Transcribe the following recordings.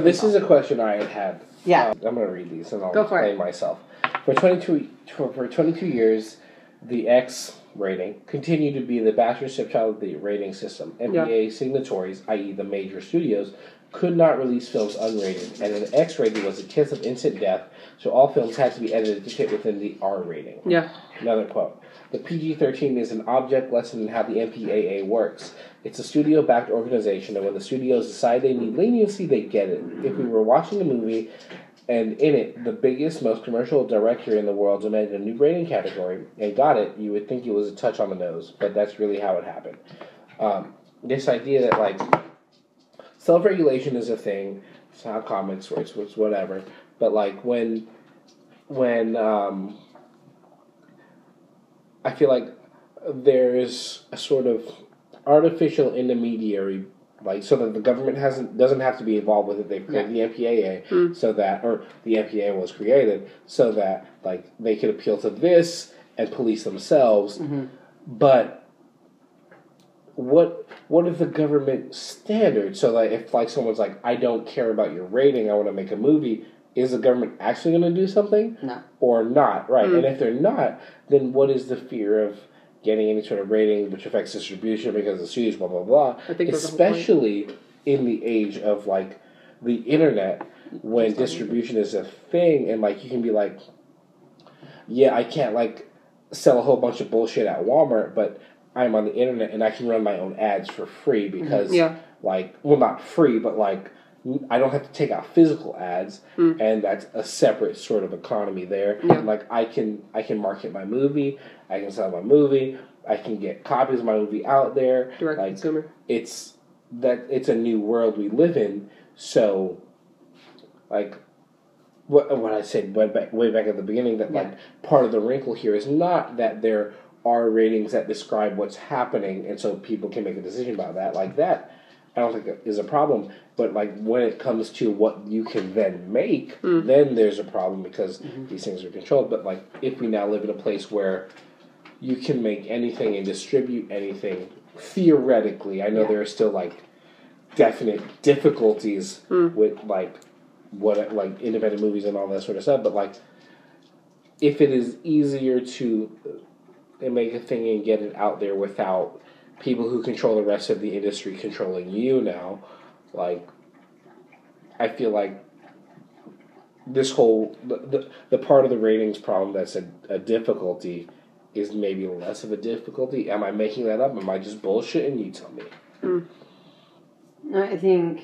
This is a question I had had. Yeah. Uh, I'm going to read these and I'll Go for it. myself. For 22 for, for 22 years, the X rating continued to be the bastard stepchild of the rating system. MPA signatories, i.e., the major studios, could not release films unrated, and an X rating was a kiss of instant death, so all films had to be edited to fit within the R rating. Yeah. Another quote. The PG 13 is an object lesson in how the MPAA works. It's a studio backed organization, and when the studios decide they need leniency, they get it. If we were watching a movie and in it, the biggest, most commercial director in the world demanded a new rating category and got it, you would think it was a touch on the nose, but that's really how it happened. Um, this idea that, like, self regulation is a thing, it's how comics works, whatever, but, like, when, when, um, I feel like there's a sort of artificial intermediary, like so that the government hasn't doesn't have to be involved with it. They've created the MPAA hmm. so that, or the MPAA was created so that like they could appeal to this and police themselves. Mm-hmm. But what what is the government standard? So that if like someone's like, I don't care about your rating, I want to make a movie. Is the government actually going to do something? No. or not, right? And mm. if they're not, then what is the fear of getting any sort of rating which affects distribution because the studios, blah blah blah? I think that's the whole point. Especially in the age of like the internet, when distribution is a thing, and like you can be like, yeah, I can't like sell a whole bunch of bullshit at Walmart, but I'm on the internet and I can run my own ads for free mm-hmm. because, Yeah. like, well, not free, but like. I don't have to take out physical ads, hmm. and that's a separate sort of economy there. Yeah. Like I can, I can market my movie, I can sell my movie, I can get copies of my movie out there. Direct like consumer. it's that it's a new world we live in. So, like, what what I said way back way back at the beginning that like part of the wrinkle here is not that there are ratings that describe what's happening, and so people can make a decision about that. Like that, I don't think is a problem. But like when it comes to what you can then make, mm-hmm. then there's a problem because mm-hmm. these things are controlled. But like if we now live in a place where you can make anything and distribute anything theoretically, I know there are still like definite difficulties hmm. with like what like independent movies and all that sort of stuff. But like if it is easier to make a thing and get it out there without people who control the rest of the industry controlling you now, like I feel like this whole the, the, the part of the ratings problem that's a, a difficulty is maybe less of a difficulty. Am I making that up? Am I just bullshitting? You tell me. Hmm. No, I think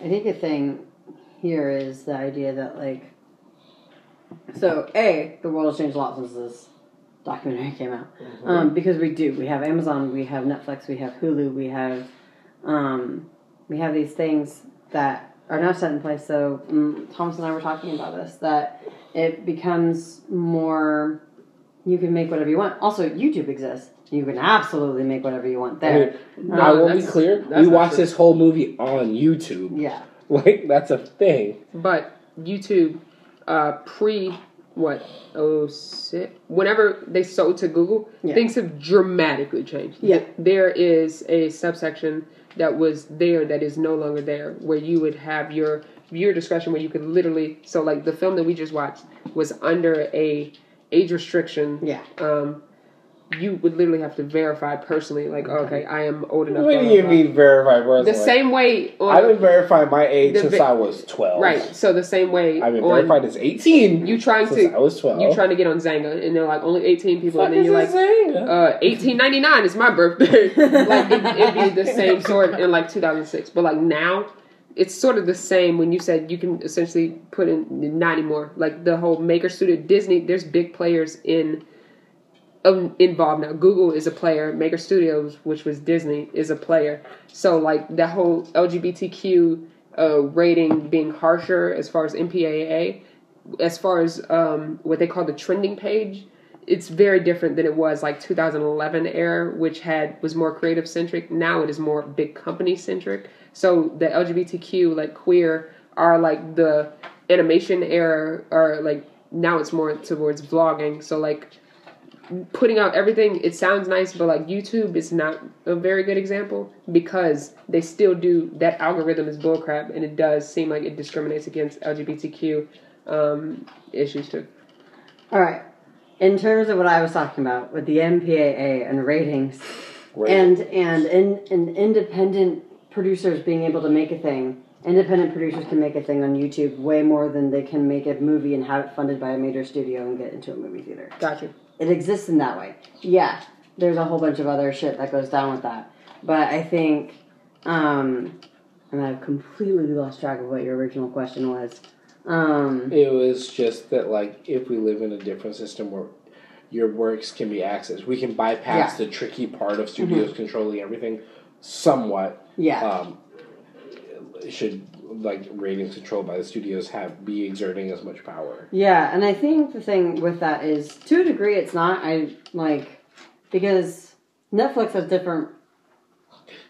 I think a thing here is the idea that like so a the world has changed a lot since this documentary came out um, because we do we have Amazon we have Netflix we have Hulu we have um, we have these things that are now set in place so mm, Thomas and I were talking about this that it becomes more you can make whatever you want also YouTube exists you can absolutely make whatever you want I there mean, No, I will be that's- clear. We not watched true. this whole movie on YouTube. yeah Like that's a thing. But YouTube, uh, pre what oh six, whenever they sold to Google, Yeah. things have dramatically changed. Yeah. there is a subsection that was there that is no longer there, where you would have your viewer discretion, where you could literally so like the film that we just watched was under a age restriction. yeah Um, you would literally have to verify personally, like okay, I am old enough. What do you mean verify personally? The same way on I've been verifying my age since vi- I was twelve. right. So the same way I've been verified as eighteen. you trying since to I was twelve. you trying to get on Xanga and they're like only 18 people Fuck and then you're like this thing? uh 1899 is my birthday like it, it'd be the same sort in like 2006 but like now it's sort of the same when you said you can essentially put in not anymore like the whole maker studio disney there's big players in involved. Now google is a player maker studios which was disney is a player. So like that whole lgbtq uh, rating being harsher as far as mpaa as far as um, what they call the trending page it's very different than it was like 2011 era which had was more creative centric now it is more big company centric so the lgbtq like queer are like the animation era or like now it's more towards vlogging. So like putting out everything. It sounds nice, but like YouTube is not a very good example because they still do that algorithm is bullcrap, and it does seem like it discriminates against LGBTQ um, issues too. All right. In terms of what I was talking about with the MPAA and ratings, Right. and and in, and independent producers being able to make a thing. Independent producers can make a thing on YouTube way more than they can make a movie and have it funded by a major studio and get into a movie theater. Gotcha. It exists in that way. Yeah, there's a whole bunch of other shit that goes down with that. But I think, um, and I've completely lost track of what your original question was. Um, It was just that, like, if we live in a different system where your works can be accessed, we can bypass Yeah. the tricky part of studios controlling everything somewhat. yeah. Um, should like ratings controlled by the studios have be exerting as much power? Yeah, and I think the thing with that is, to a degree, it's not. I like because Netflix has different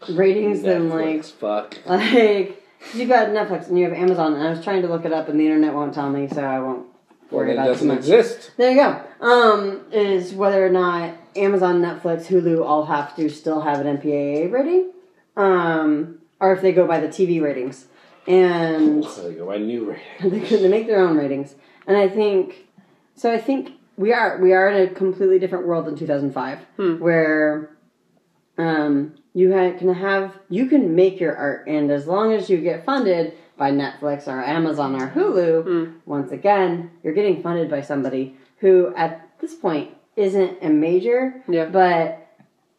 ratings than like fuck. like you got Netflix and you have Amazon, and I was trying to look it up, and the internet won't tell me, so I won't Well, worry it about it doesn't exist. There you go. Um, is whether or not Amazon, Netflix, Hulu all have to still have an MPAA rating, um, or if they go by the TV ratings, and So they go by new rating. they, they make their own ratings, and I think so. I think we are we are in a completely different world than 2005, where um, you ha- can have you can make your art, and as long as you get funded by Netflix or Amazon or Hulu, once again, you're getting funded by somebody who at this point isn't a major, Yeah. but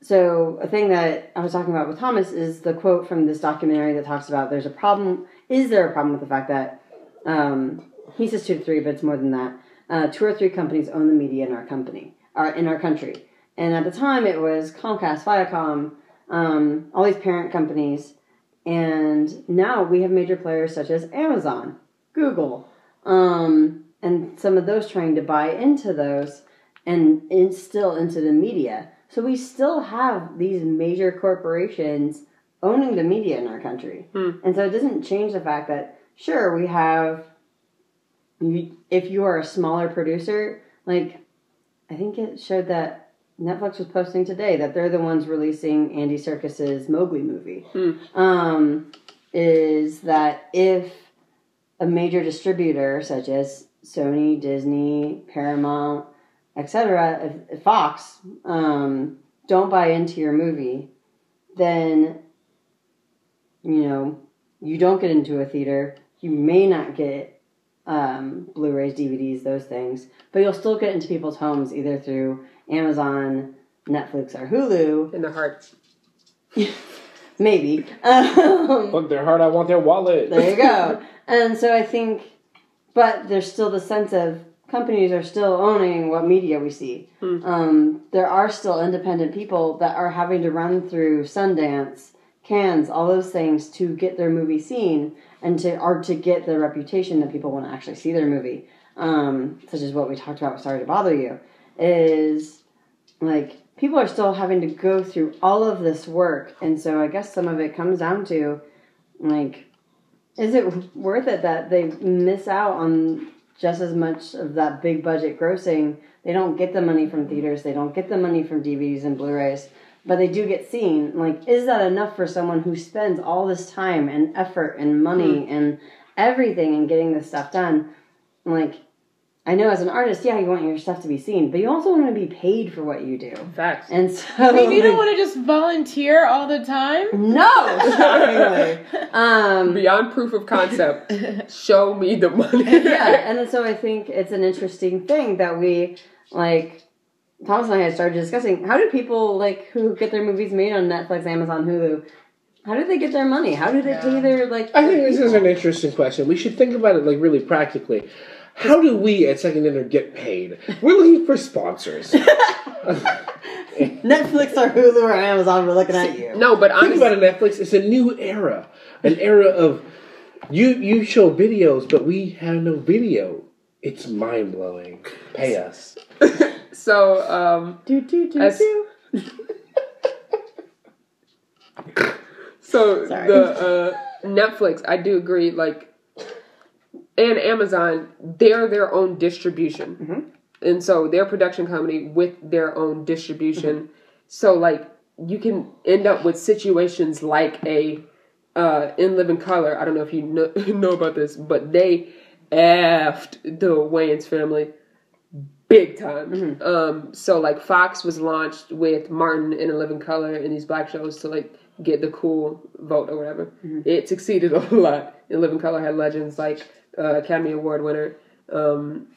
so a thing that I was talking about with Thomas is the quote from this documentary that talks about there's a problem. Is there a problem with the fact that um, he says two to three, but it's more than that. Uh, two or three companies own the media in our company, or in our country, and at the time it was Comcast, Viacom, um, all these parent companies, and now we have major players such as Amazon, Google, um, and some of those trying to buy into those and instill into the media. So we still have these major corporations owning the media in our country. And so it doesn't change the fact that, sure, we have, if you are a smaller producer, like, I think it showed that Netflix was posting today that they're the ones releasing Andy Serkis's Mowgli movie. Um, is that if a major distributor such as Sony, Disney, Paramount, etc., if, if Fox um, don't buy into your movie, then you know you don't get into a theater. You may not get um, Blu-rays, DVDs, those things, but you'll still get into people's homes either through Amazon, Netflix, or Hulu. In their hearts. Maybe. Um, Fuck their heart, I want their wallet. there you go. And so I think, but there's still the sense of companies are still owning what media we see. Um, there are still independent people that are having to run through Sundance, Cannes, all those things to get their movie seen and to or to get the reputation that people want to actually see their movie. Um, such as what we talked about. Sorry to bother you. Is like people are still having to go through all of this work, and so I guess some of it comes down to like is it worth it that they miss out on just as much of that big budget grossing? They don't get the money from theaters, they don't get the money from DVDs and Blu-rays, but they do get seen. Like, is that enough for someone who spends all this time and effort and money hmm. and everything in getting this stuff done? Like, I know as an artist, yeah, you want your stuff to be seen, but you also want to be paid for what you do. Facts. And so, Wait, you don't want to just volunteer all the time? no. Um, Beyond proof of concept, show me the money. yeah, and so I think it's an interesting thing that we like. Thomas and I had started discussing how do people like who get their movies made on Netflix, Amazon, Hulu. How do they get their money? How do they pay their like? I think this is an interesting question. We should think about it like really practically. How do we at Second Dinner get paid? We're looking for sponsors. Netflix or Hulu or Amazon. We're looking at you. No, but honestly, about it, Netflix. It's a new era, an era of you. You show videos, but we have no video. It's mind blowing. Pay us. so um, Do, do, do, As- do. So Sorry. the uh, Netflix, I do agree. Like, and Amazon, they're their own distribution. and so they're production company with their own distribution. So like you can end up with situations like a uh, in Living Color. I don't know if you know, know about this, but they effed the Wayans family big time. Um, so like Fox was launched with Martin in A Living Color and these black shows to like get the cool vote or whatever. It succeeded a lot. In Living Color had legends like uh, Academy Award winner um,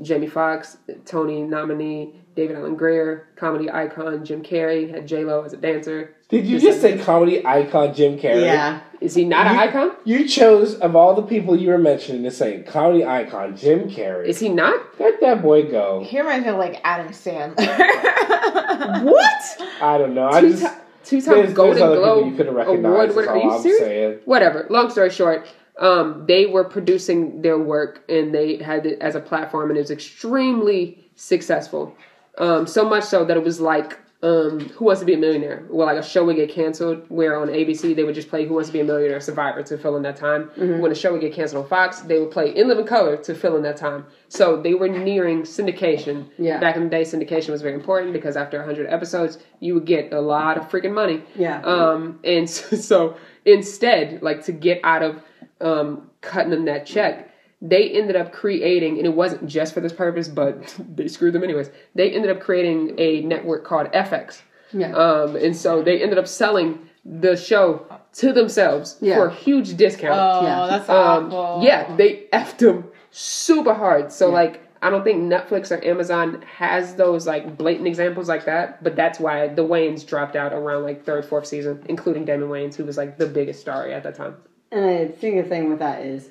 Jamie Foxx, Tony nominee David Alan Grier, comedy icon Jim Carrey had J Lo as a dancer. Did you just say comedy icon Jim Carrey? Yeah. Is he not an icon? You chose of all the people you were mentioning to say comedy icon Jim Carrey. Is he not? Let that boy go. He reminds me of like Adam Sandler. What? I don't know. I Two just ti- two-time there's, Golden there's Globe you could have award recognized. winner. Is Are you I'm serious? saying. whatever. Long story short, um, they were producing their work and they had it as a platform, and it was extremely successful. Um, so much so that it was like um, Who Wants to Be a Millionaire? Well, like a show would get canceled where on ABC they would just play Who Wants to Be a Millionaire Survivor to fill in that time. When a show would get canceled on Fox, they would play In Living Color to fill in that time. So they were nearing syndication. Yeah. Back in the day, syndication was very important because after 100 episodes, you would get a lot of freaking money. Yeah. Um, and so, so instead, like to get out of um, cutting them that check, they ended up creating, and it wasn't just for this purpose, but they screwed them anyways. They ended up creating a network called FX. Yeah. Um, and so they ended up selling the show to themselves Yeah. for a huge discount. oh, Yeah. that's Um, awful. yeah, they effed them super hard. So like, I don't think Netflix or Amazon has those like blatant examples like that. But that's why the Wayans dropped out around like third, fourth season, including Damon Wayans, who was like the biggest star at that time. And I think the thing with that is,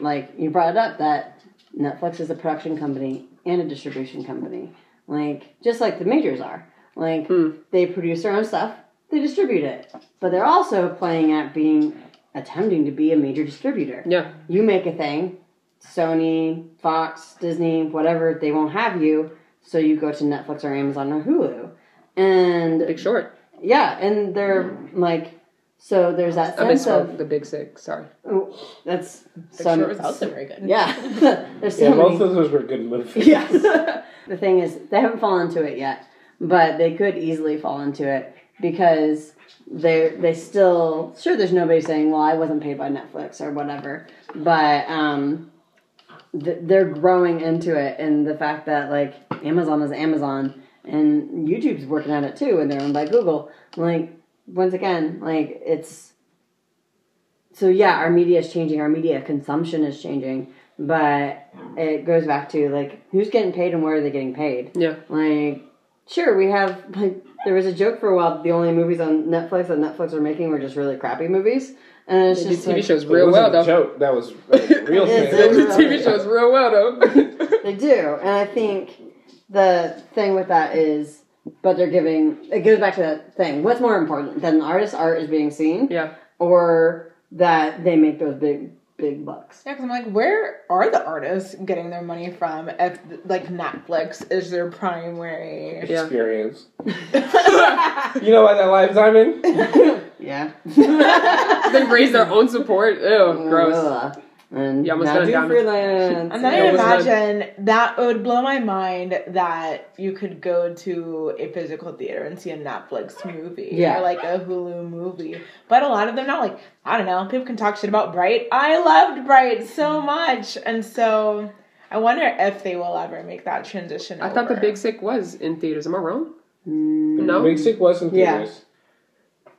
like, you brought it up that Netflix is a production company and a distribution company. Like, just like the majors are. Like, hmm. they produce their own stuff, they distribute it. But they're also playing at being, attempting to be a major distributor. Yeah, You make a thing, Sony, Fox, Disney, whatever, they won't have you, so you go to Netflix or Amazon or Hulu. And Big Short. yeah, and they're like, so there's that I sense misspoke. of The Big six. Sorry. oh, that's The some short was also very good. yeah. there's so Yeah, many. both of those were good movies. yes. the thing is, they haven't fallen into it yet, but they could easily fall into it because they they still sure. There's nobody saying, "Well, I wasn't paid by Netflix or whatever," but um, th- they're growing into it, and the fact that like Amazon is Amazon and YouTube's working at it too, and they're owned by Google. Like once again, like it's so yeah, our media is changing, our media consumption is changing, but it goes back to like who's getting paid and where are they getting paid? Yeah. Like, sure, we have like there was a joke for a while. that The only movies on Netflix that Netflix are making were just really crappy movies, and it's These just TV like, shows real well a though. joke. That was a real It thing. is. The TV shows real well though. They do, and I think the thing with that is, but they're giving. It goes back to that thing. What's more important than an artist's art is being seen, yeah. or that they make those big, big bucks? Yeah, because I'm like, where are the artists getting their money from if, like, Netflix is their primary. Yeah. Experience. You know what that life I'm in? Yeah. They raise their own support. Ew, gross. Ugh. And You almost now got it do down. freelance. And then Yeah, I it was good. imagine that it would blow my mind that you could go to a physical theater and see a Netflix movie Yeah. or like a Hulu movie. But a lot of them not like I don't know. People can talk shit about Bright. I loved Bright so much, and so I wonder if they will ever make that transition. I thought the. Big Sick was in theaters. Am I wrong? Mm, No. Big Sick was in Yeah.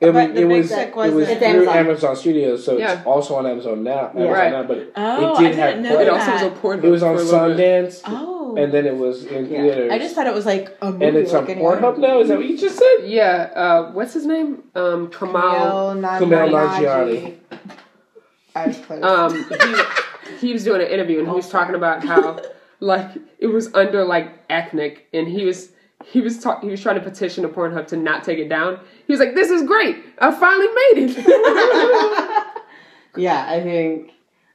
Theaters. It, But was- it was it wasn't- was through Amazon. Amazon. Studios, so Yeah. it's also on Amazon now. Amazon Right. now, but Oh, it did I have didn't know porn- It also was that. on Pornhub. It was on for a little bit. Sundance, Oh, and then it was in Yeah. theaters. I just thought it was like a movie. and it's on like any other Pornhub now. Is that what you just said? Yeah. Uh, what's his name? Um, Kamal. Kumail Kumail Nanjiani. I was close. um he, he was doing an interview and he was talking about how like it was under like ethnic and he was he was ta- he was trying to petition to Pornhub to not take it down. He was like, "This is great! I finally made it." Yeah, I think.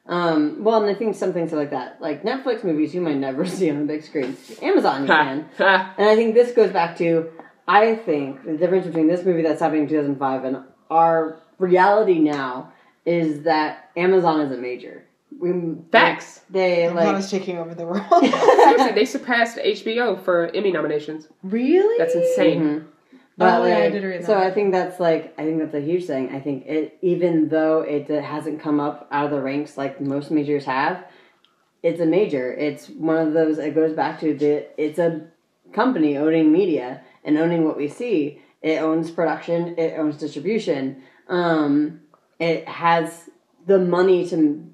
Um, well, and I think some things are like that. Like Netflix movies, you might never see on the big screen. Amazon, you can. And I think this goes back to, I think the difference between this movie that's happening in 2005 and our reality now is that Amazon is a major. We Facts. They Amazon like is taking over the world. Seriously, they surpassed HBO for Emmy nominations. really? That's insane. Mhm. But Oh, yeah, I did read that. so. I think that's like I think that's a huge thing. I think it even though it hasn't come up out of the ranks like most majors have, it's a major. It's one of those. It goes back to the. It's a company owning media and owning what we see. It owns production. It owns distribution. Um, it has the money to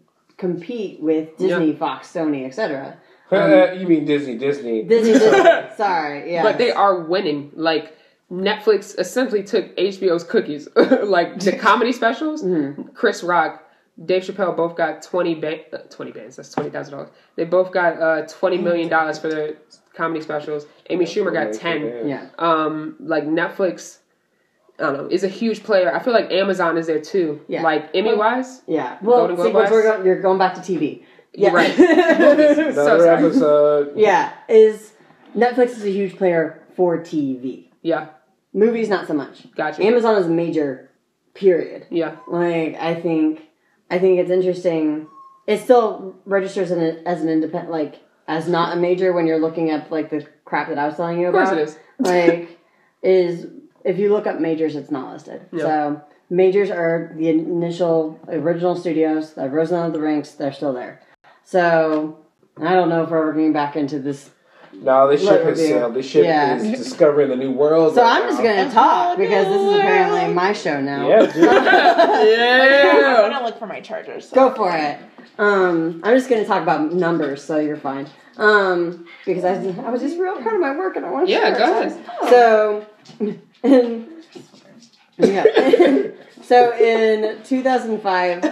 compete with Disney, Fox, Sony, etc. you mean Disney? Disney. Disney, Disney. Sorry, yeah. But they are winning. Like Netflix essentially took HBO's cookies, like the comedy specials. Mm-hmm. Chris Rock, Dave Chappelle both got twenty ban- uh, twenty bands. That's twenty thousand dollars. They both got uh, twenty million dollars for their comedy specials. Amy Schumer got ten. Yeah. Um, like Netflix. I don't know. Is a huge player. I feel like Amazon is there too. Yeah. Like Emmy wise. Yeah. Well, Golden see, Globe we're going, you're going back to TV. Yeah. Right. Another So sorry. episode. yeah. Is Netflix is a huge player for TV. Yeah. Movies, not so much. Gotcha. Amazon is a major. Period. yeah. Like I think, I think it's interesting. It still registers in a, as an independent, like as not a major when you're looking up like the crap that I was telling you about. Of course about. it is. like is if you look up majors it's not listed Yeah. so majors are the initial original studios that rose out of the ranks they're still there so i don't know if we're ever getting back into this No, this ship Let has review. sailed. This ship Yeah. is discovering the new world. so right i'm just gonna talk because this is apparently my show now Yeah, dude. I'm gonna look for my charger. So. go for it um i'm just gonna talk about numbers so you're fine um because i, I was just real proud of my work and i want to Yeah, share go it. ahead. So, in, yeah. so in 2005, uh,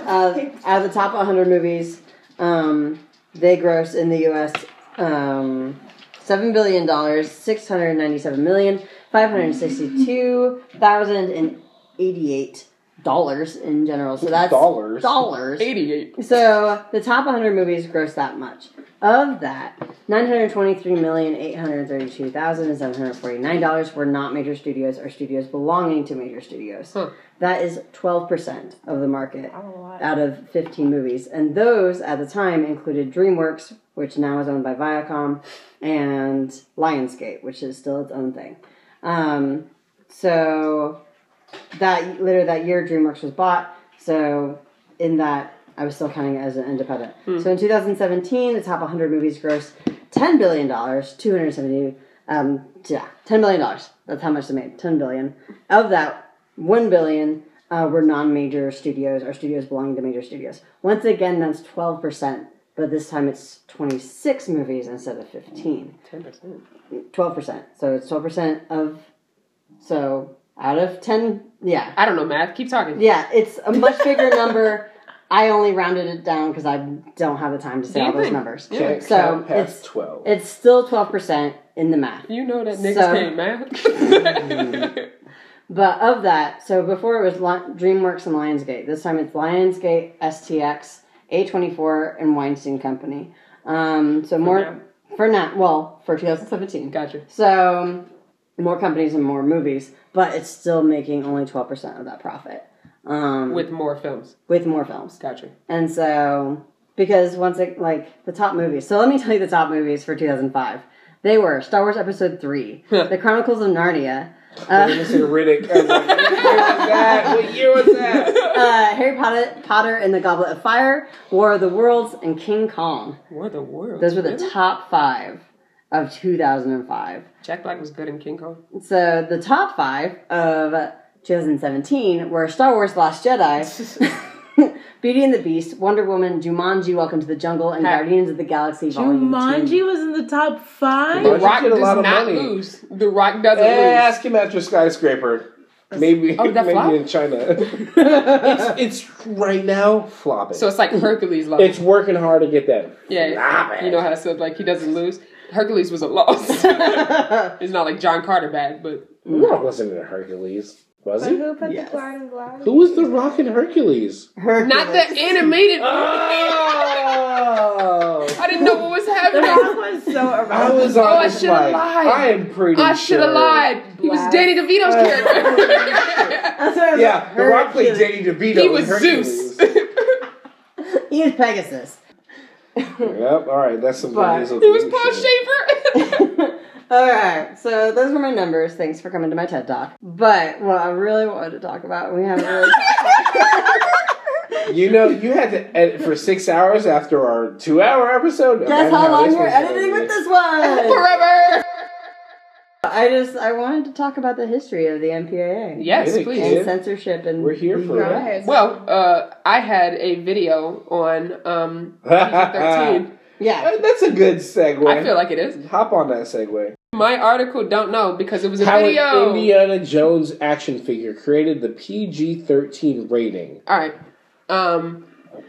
out of the top 100 movies, um, they grossed in the U.S. Um, seven billion dollars, six hundred ninety-seven million, five hundred sixty-two thousand and eighty-eight dollars in general. So that's Dollars. Dollars. Eighty-eight. So the top 100 movies gross that much. Of that, 923,832,749 dollars were not major studios or studios belonging to major studios. Huh. That is 12% of the market out of 15 movies. And those at the time included DreamWorks, which now is owned by Viacom, and Lionsgate, which is still its own thing. Um, so that later that year, DreamWorks was bought. So in that, I was still counting it as an independent. So in 2017, the top 100 movies grossed 10 billion dollars, 270. Um, yeah, 10 billion dollars. That's how much they made. 10 billion. Of that, 1 billion uh, were non-major studios or studios belonging to major studios. Once again, that's 12 percent. But this time it's 26 movies instead of 15. Ten percent. 12%. So it's 12% of. So out of 10. Yeah. I don't know math. Keep talking. Yeah, it's a much bigger number. I only rounded it down because I don't have the time to say Do all those think? numbers. Yeah. Can't So it's- twelve. It's still 12% in the math. You know that niggas So- can't math. But of that, so before it was DreamWorks and Lionsgate. This time it's Lionsgate, STX, A24, and Weinstein Company. Um, so more now. for now. Well, for 2017. gotcha. So more companies and more movies, but it's still making only 12% of that profit. Um, With more films. with more films. Gotcha. And so, because once it, like, the top movies. So let me tell you the top movies for 2005. They were Star Wars Episode 3, The Chronicles of Narnia, uh, Mr. Riddick. I was like, what year was that? What year was that? uh, Harry Potter, Potter and the Goblet of Fire, War of the Worlds, and King Kong. What the world? Those were the Really? top five of 2005. Jack Black was good in King Kong. So the top five of 2017 were Star Wars: The Last Jedi, Beauty and the Beast, Wonder Woman, Jumanji: Welcome to the Jungle, and Ha- Guardians of the Galaxy Volume Jumanji was in the top five. The Rock did a does lot of not money. lose. The Rock doesn't Eh, lose. ask him after skyscraper. Maybe, Oh, that maybe flop? in China. it's, it's right now flopping. So it's like Hercules level. it's working hard to get that. yeah, flopping. you know how I said like he doesn't lose. Hercules was a loss. it's not like John Carter bad, but Rock wasn't in Hercules, was he? Who put Yes. the glide and glide? Who was the Rock in Hercules? Hercules. not the animated. Oh, I didn't know what was The happening. rock was so I was on Oh, I should've lied. I am pretty. I should have sure. lied. He was Black. Danny DeVito's character. That's what I was Yeah, like, The Rock played Hercules. Danny DeVito. he was Hercules. Zeus. he was Pegasus. Yep. All right. That's some But- Vin Diesel He was. Paul Schaefer. All right, so those were my numbers. Thanks for coming to my TED Talk. But what I really wanted to talk about, we haven't really. You know, you had to edit for six hours after our two-hour episode. Guess how long this we're editing with this one? Forever. I just I wanted to talk about the history of the MPAA Yes, Really, please. and censorship and We're here for legal- it. Well, uh, I had a video on um, PG-13. Yeah, That's a good segue. I feel like it is. Hop on that segue. My article don't know because it was a How video. an Indiana Jones action figure created the PG-13 rating. All right. Um,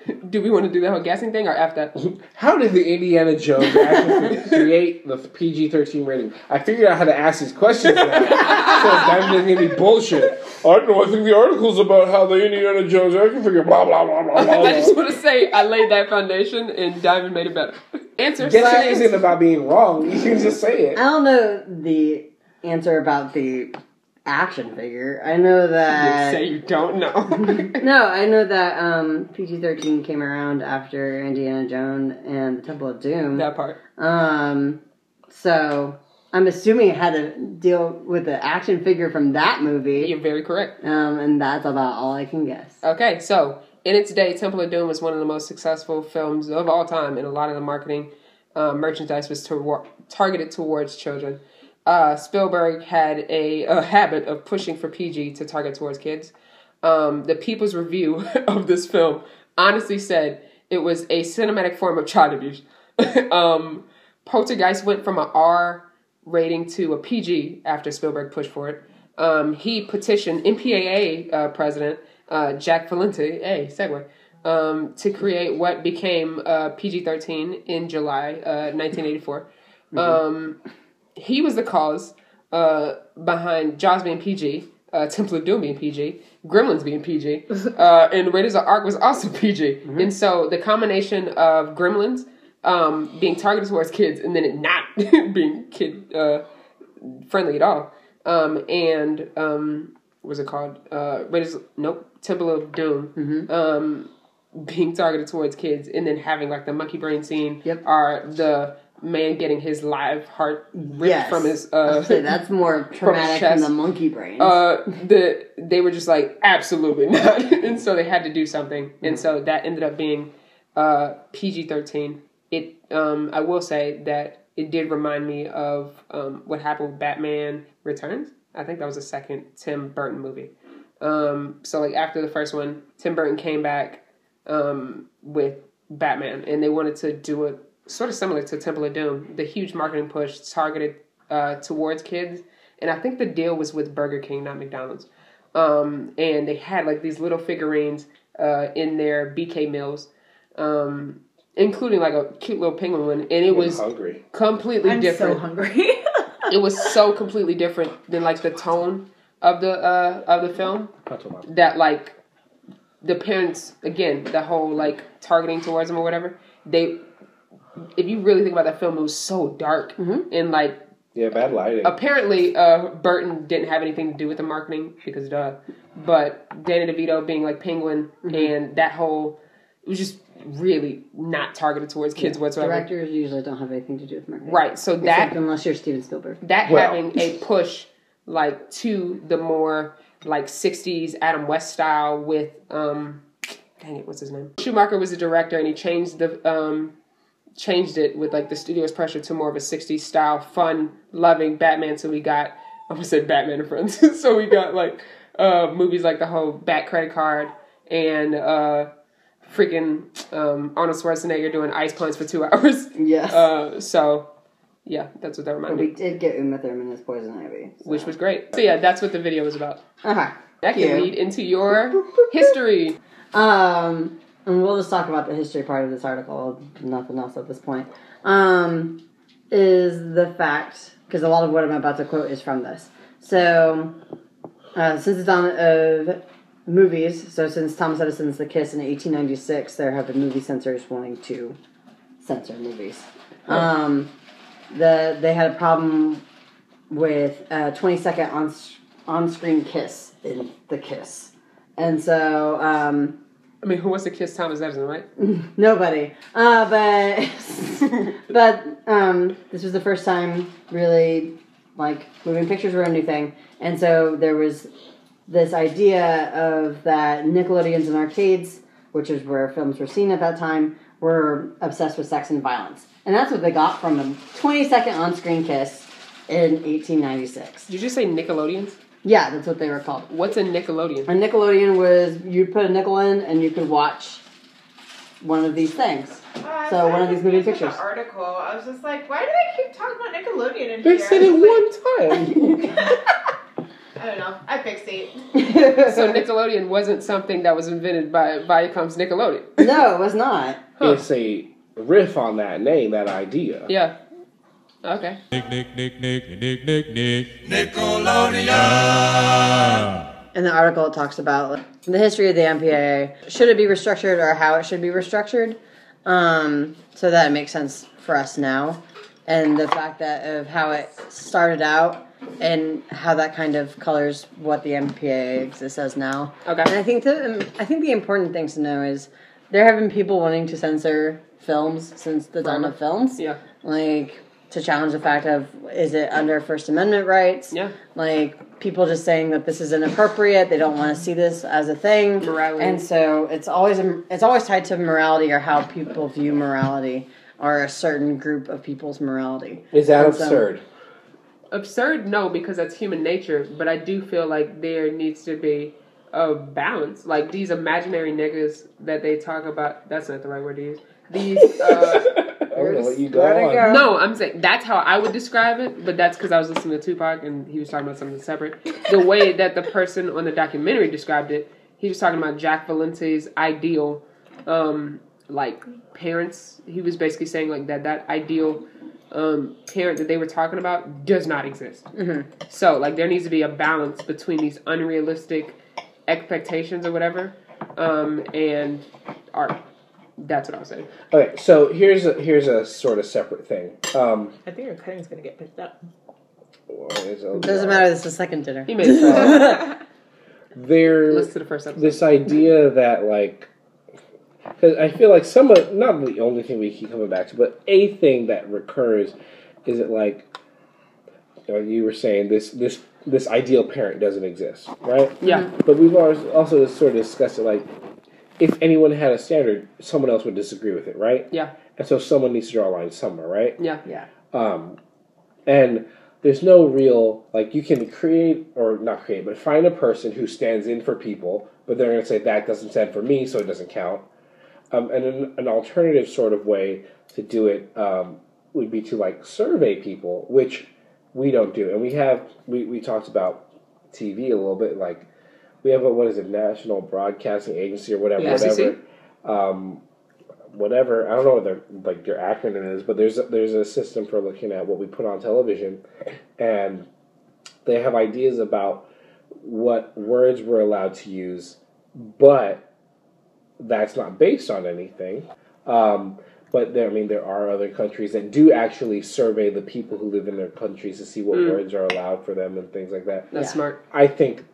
do we want to do the whole guessing thing or after that? How did the Indiana Jones action figure create the PG-13 rating? I figured out how to ask these questions now. so that doesn't give me bullshit. I don't know. I think the article's about how the Indiana Jones action figure. Blah blah blah blah blah. I just want to say I laid that foundation and Diamond made it better. Answer. Guessing science. isn't about being wrong. You can just say it. I don't know the answer about the action figure. I know You that say you don't know. no, I know that um, PG thirteen came around after Indiana Jones and the Temple of Doom. that part. Um, so I'm assuming it had to deal with the action figure from that movie. You're very correct. Um, and that's about all I can guess. Okay, so in its day, Temple of Doom was one of the most successful films of all time, and a lot of the marketing uh, merchandise was to- targeted towards children. Uh, Spielberg had a, a habit of pushing for PG to target towards kids. Um, the People's Review of this film honestly said it was a cinematic form of child abuse. um, Poltergeist went from an R rating to a PG after Spielberg pushed for it. Um, he petitioned MPAA uh, president uh, Jack Valenti, hey, segue, um, to create what became uh, PG 13 in July uh, 1984. Um, he was the cause uh, behind Jaws being PG, uh, Temple of Doom being PG, Gremlins being PG, uh, and Raiders of the Ark was also PG. And so the combination of Gremlins um, being targeted towards kids and then it not being kid uh, friendly at all, um, and um, what was it called? Uh, Raiders, nope, Temple of Doom. Um, being targeted towards kids and then having like the monkey brain scene Yep. are the man getting his live heart ripped Yes. from his uh say that's more traumatic than the monkey brain. uh the they were just like absolutely not. And so they had to do something. And so that ended up being uh PG-13 it um I will say that it did remind me of um what happened with Batman Returns. I think that was the second Tim Burton movie. Um so like after the first one Tim Burton came back um with Batman and they wanted to do it sort of similar to Temple of Doom the huge marketing push targeted uh towards kids and I think the deal was with Burger King, not McDonald's. Um, and they had like these little figurines uh, in their BK meals, um, including like a cute little penguin one, and it was hungry. completely I'm different. so hungry. it was so completely different than like the tone of the uh, of the film Not too much. that like the parents again the whole like targeting towards them or whatever they if you really think about that film it was so dark and like Yeah, bad lighting. apparently uh, Burton didn't have anything to do with the marketing because duh. But Danny DeVito being like Penguin and that whole it was just really not targeted towards kids whatsoever. Directors usually don't have anything to do with marketing. Right. So Except that unless you're Steven Spielberg. that Well- having a push like to the more like 60s Adam West style with um dang it what's his name? Schumacher was the director and he changed the um changed it with like the studio's pressure to more of a 60s style fun loving Batman. So we got I almost said Batman and Friends so we got like uh movies like the whole Bat Credit Card and uh freaking um Arnold Schwarzenegger doing ice punch for two hours. Yes. uh so yeah that's what that reminded me we did get Uma Thurman as Poison Ivy. so- which was great. So yeah, that's what the video was about. Uh huh. That can lead into your history. Um, and we'll just talk about the history part of this article. Nothing else at this point. Um, is the fact because a lot of what I'm about to quote is from this. So, uh, since the dawn of movies, so since Thomas Edison's The Kiss in 1896, there have been movie censors wanting to censor movies. Um, the they had a problem with a 20 second on on screen kiss in The Kiss. And so um, I mean, who wants to kiss Thomas Edison, right? Nobody. Uh, but but um, this was the first time really like moving pictures were a new thing, and so there was this idea of that Nickelodeons and arcades, which is where films were seen at that time, were obsessed with sex and violence, and that's what they got from a 20 second on screen kiss in 1896. Did you say Nickelodeons? Yeah, that's what they were called. What's a Nickelodeon? A Nickelodeon was you'd put a nickel in and you could watch one of these things. Uh, So, one of these moving The pictures. article. I was just like, why do they keep talking about Nickelodeon in They here? said it one time. I don't know. I fixate. So Nickelodeon wasn't something that was invented by Viacom's Nickelodeon. no, it was not. Huh. It's a riff on that name, that idea. Yeah. Okay. Nick, Nick, Nick, Nick, Nick, Nick, Nick. Nickelodeon. In the article, it talks about like, the history of the MPAA. Should it be restructured or how it should be restructured? Um, so that it makes sense for us now. And the fact that of how it started out and how that kind of colors what the MPAA exists as now. Okay. And I think the I think the important things to know is there have been people wanting to censor films since the dawn of films. Yeah. Like to challenge the fact of is it under First Amendment rights? Yeah. Like people just saying that this is inappropriate. They don't want to see this as a thing. Morality. And so it's always it's always tied to morality or how people view morality or a certain group of people's morality. Is that And so- absurd? Absurd, no, because that's human nature. But I do feel like there needs to be a balance. Like these imaginary niggas that they talk about. That's not the right word to use. These. Uh, I'm gonna let you go Let it on. go. no, I'm saying that's how I would describe it. But that's because I was listening to Tupac and he was talking about something separate. The way that the person on the documentary described it, he was talking about Jack Valenti's ideal, um, like parents. He was basically saying like that that ideal um, parent that they were talking about does not exist. So like there needs to be a balance between these unrealistic expectations or whatever, um, and art. That's what I was saying. Okay, so here's a here's a sort of separate thing. Um, I think your cutting's gonna get picked up. what is it? Doesn't matter. This is the second dinner. He made it. There, Listen to the first episode. this idea that like, because I feel like some of not the only thing we keep coming back to, but a thing that recurs is it like, you, know, you were saying this this this ideal parent doesn't exist, right? Yeah. But we've always also sort of discussed it like, if anyone had a standard, someone else would disagree with it, right? Yeah. And so someone needs to draw a line somewhere, right? Yeah. Yeah. Um, and there's no real like you can create or not create, but find a person who stands in for people, but they're going to say that doesn't stand for me, so it doesn't count. Um, and an, an alternative sort of way to do it um, would be to like survey people, which we don't do, and we have we, we talked about TV a little bit, like we have a what is it, National Broadcasting Agency or whatever, Yeah, whatever. Um, whatever I don't know what their like their acronym is, but there's a, there's a system for looking at what we put on television, and they have ideas about what words we're allowed to use, but that's not based on anything. Um, but there, I mean, there are other countries that do actually survey the people who live in their countries to see what Mm. words are allowed for them and things like that. That's Yeah. smart. I think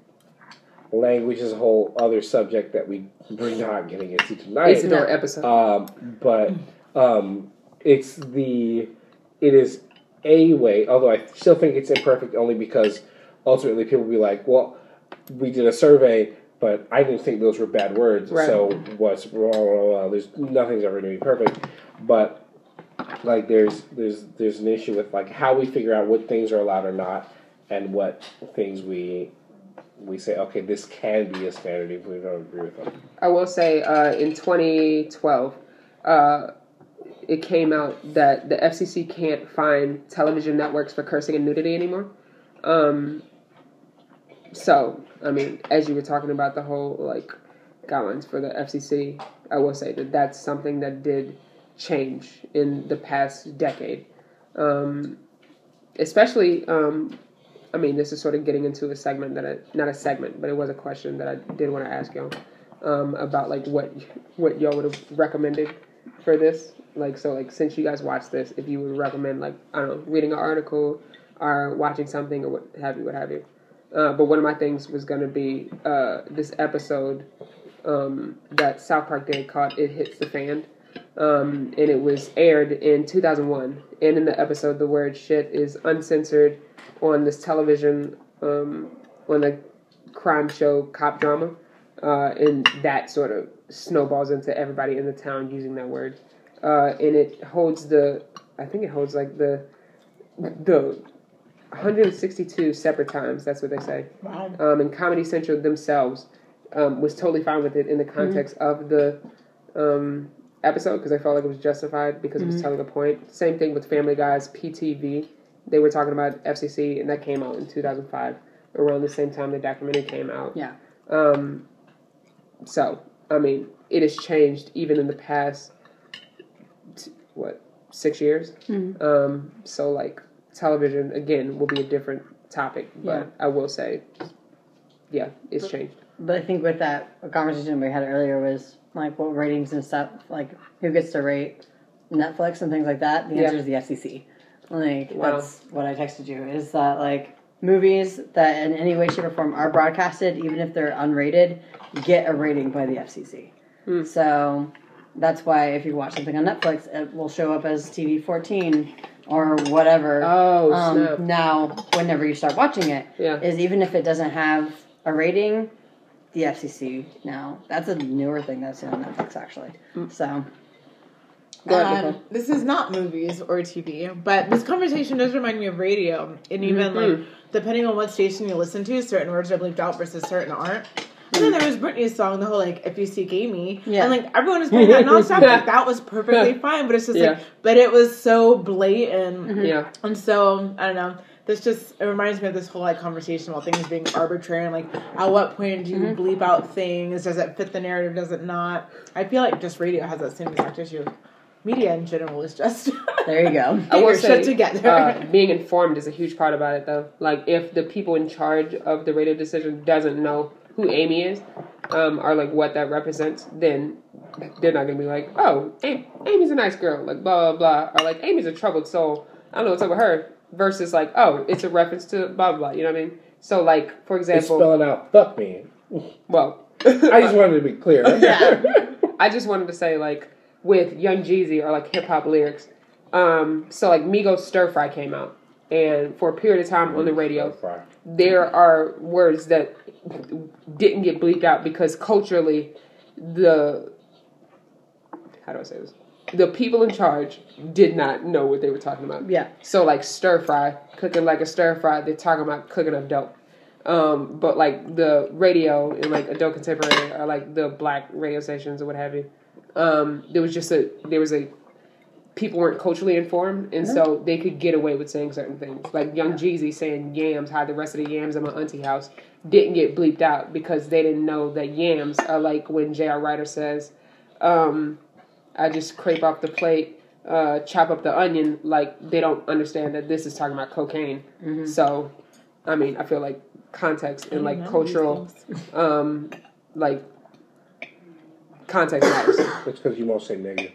language is a whole other subject that we we're not getting into tonight. Isadore episode. Um, but um, it's the it is a way. Although I still think it's imperfect, only because ultimately people will be like, "Well, we did a survey, but I didn't think those were bad words. Right. So what's wrong? Well, there's nothing's ever going to be perfect." But like, there's there's there's an issue with like how we figure out what things are allowed or not, and what things we we say, okay, this can be a standard if we don't agree with them. I will say uh, in 2012, uh, it came out that the FCC can't find television networks for cursing and nudity anymore. Um, so, I mean, as you were talking about the whole like guidelines for the FCC, I will say that that's something that did change in the past decade. Um, especially, um, I mean, this is sort of getting into a segment that I, not a segment, but it was a question that I did want to ask y'all um, about like what what y'all would have recommended for this. Like, so like since you guys watched this, if you would recommend like I don't know, reading an article or watching something or what have you, what have you. Uh, but one of my things was going to be uh, this episode um, that South Park did called "It Hits the Fan," um, and it was aired in 2001. And in the episode, the word "shit" is uncensored on this television um, on the crime show cop drama, uh, and that sort of snowballs into everybody in the town using that word, uh, and it holds the I think it holds like the the 162 separate times. That's what they say. Wow. Um, and Comedy Central themselves um, was totally fine with it in the context of the um, episode because I felt like it was justified because it was telling a point. Same thing with Family Guy's PTV. They were talking about FCC, and that came out in 2005, around the same time the documentary came out. Yeah. Um, so, I mean, it has changed even in the past, t- what, six years? Um, so, like, television, again, will be a different topic, but Yeah. I will say, yeah, it's changed. But I think with that a conversation we had earlier was like what ratings and stuff, like who gets to rate Netflix and things like that. The Yeah. answer is the FCC. Like Wow. that's what I texted you is that like movies that in any way, shape, or form are broadcasted, even if they're unrated, get a rating by the FCC. Hmm. So that's why if you watch something on Netflix, it will show up as TV fourteen or whatever. Oh, um, snap. now, whenever you start watching it, Yeah. is even if it doesn't have a rating, the FCC now that's a newer thing that's on Netflix actually. Mm. So Um, this is not movies or TV, but this conversation does remind me of radio. And even Mhm. like, depending on what station you listen to, certain words are bleeped out versus certain aren't. And then there was Britney's song, the whole like "If You Seek Amy," Yeah. and like everyone was playing that nonstop. like that was perfectly fine, but it's just Yeah. like, but it was so blatant, Yeah. and so I don't know. This just it reminds me of this whole like conversation about things being arbitrary and like at what point do you bleep out things? Does it fit the narrative? Does it not? I feel like just radio has that same exact issue. Media in general is just there you go. I will say, shit together. uh, being informed is a huge part about it, though. Like, if the people in charge of the radio decision doesn't know who Amy is, um, or like what that represents, then they're not gonna be like, "Oh, Amy, Amy's a nice girl," like blah blah blah, or like Amy's a troubled soul. I don't know what's up with her. Versus like, oh, it's a reference to blah blah blah. You know what I mean? So like, for It's example, spelling out "fuck me." well, I just wanted to be clear. yeah. I just wanted to say like with Young Jeezy or like hip hop lyrics. Um, so like Migos Stir Fry came out, and for a period of time on the radio, there are words that didn't get bleeped out because culturally, the how do I say this? The people in charge did not know what they were talking about. Yeah. So like stir fry, cooking like a stir fry, they're talking about cooking up dope. Um, but like the radio and like adult contemporary or like the black radio stations or what have you, um, there was just a there was a people weren't culturally informed and so they could get away with saying certain things. Like Young Jeezy saying yams, hide the rest of the yams in my auntie house didn't get bleeped out because they didn't know that yams are like when J.R. Writer says, um, I just scrape off the plate, uh, chop up the onion, like they don't understand that this is talking about cocaine. So, I mean, I feel like context and like cultural, um, like context matters. It's because you won't say nigga.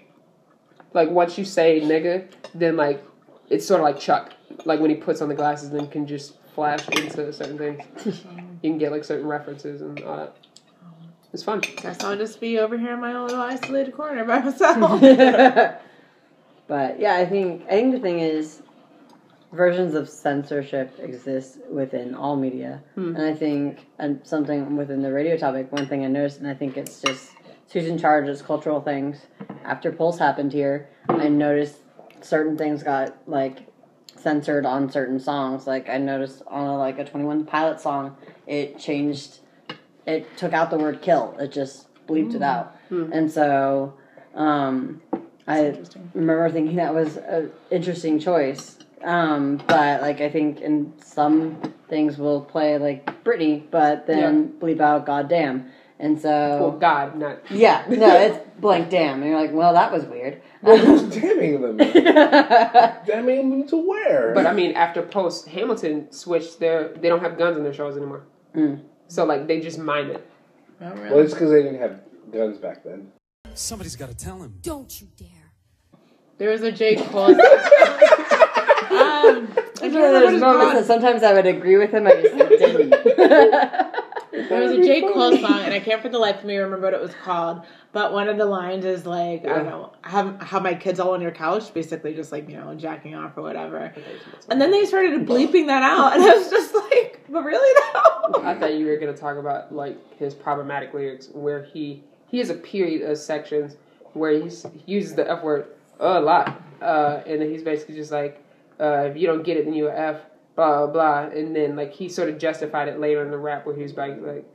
like once you say nigga, then like it's sort of like Chuck. Like when he puts on the glasses, then can just flash into certain things. you can get like certain references and all that. It's fun. Guess I'll just be over here in my own little isolated corner by myself. but yeah, I think I think the thing is versions of censorship exist within all media, hmm. and I think and something within the radio topic. One thing I noticed, and I think it's just who's in charge is cultural things. After Pulse happened here, I noticed certain things got like censored on certain songs. Like I noticed on a, like a Twenty One Pilot song, it changed. It took out the word "kill." It just bleeped it out, and so um, I remember thinking that was an interesting choice. Um, but like I think in some things we'll play like Britney, but then bleep out "goddamn," and so Well, God, not. yeah, no, it's blank damn, and you're like, well, that was weird. Well, who's damning them? damning them to where? But I mean, after Pulse, Hamilton switched their. They don't have guns in their shows anymore. Mm. So like they just mime it. Oh, really? well, it's because they didn't have guns back then. Somebody's got to tell him. Don't you dare. There was a J. Cole. um, I can't remember what There's moments that sometimes I would agree with him, I just didn't. There was a J. Cole song, and I can't for the life of me remember what it was called. But one of the lines is like, I don't know, have have my kids all on your couch, basically just like you know jacking off or whatever. And then they started bleeping that out, and I was just like, but really though? I thought you were gonna talk about like his problematic lyrics, where he he has a period of sections where he's, he uses the f word a lot, uh, and then he's basically just like, uh, if you don't get it, then you're a f, blah blah blah, and then like he sort of justified it later in the rap where he was like, like,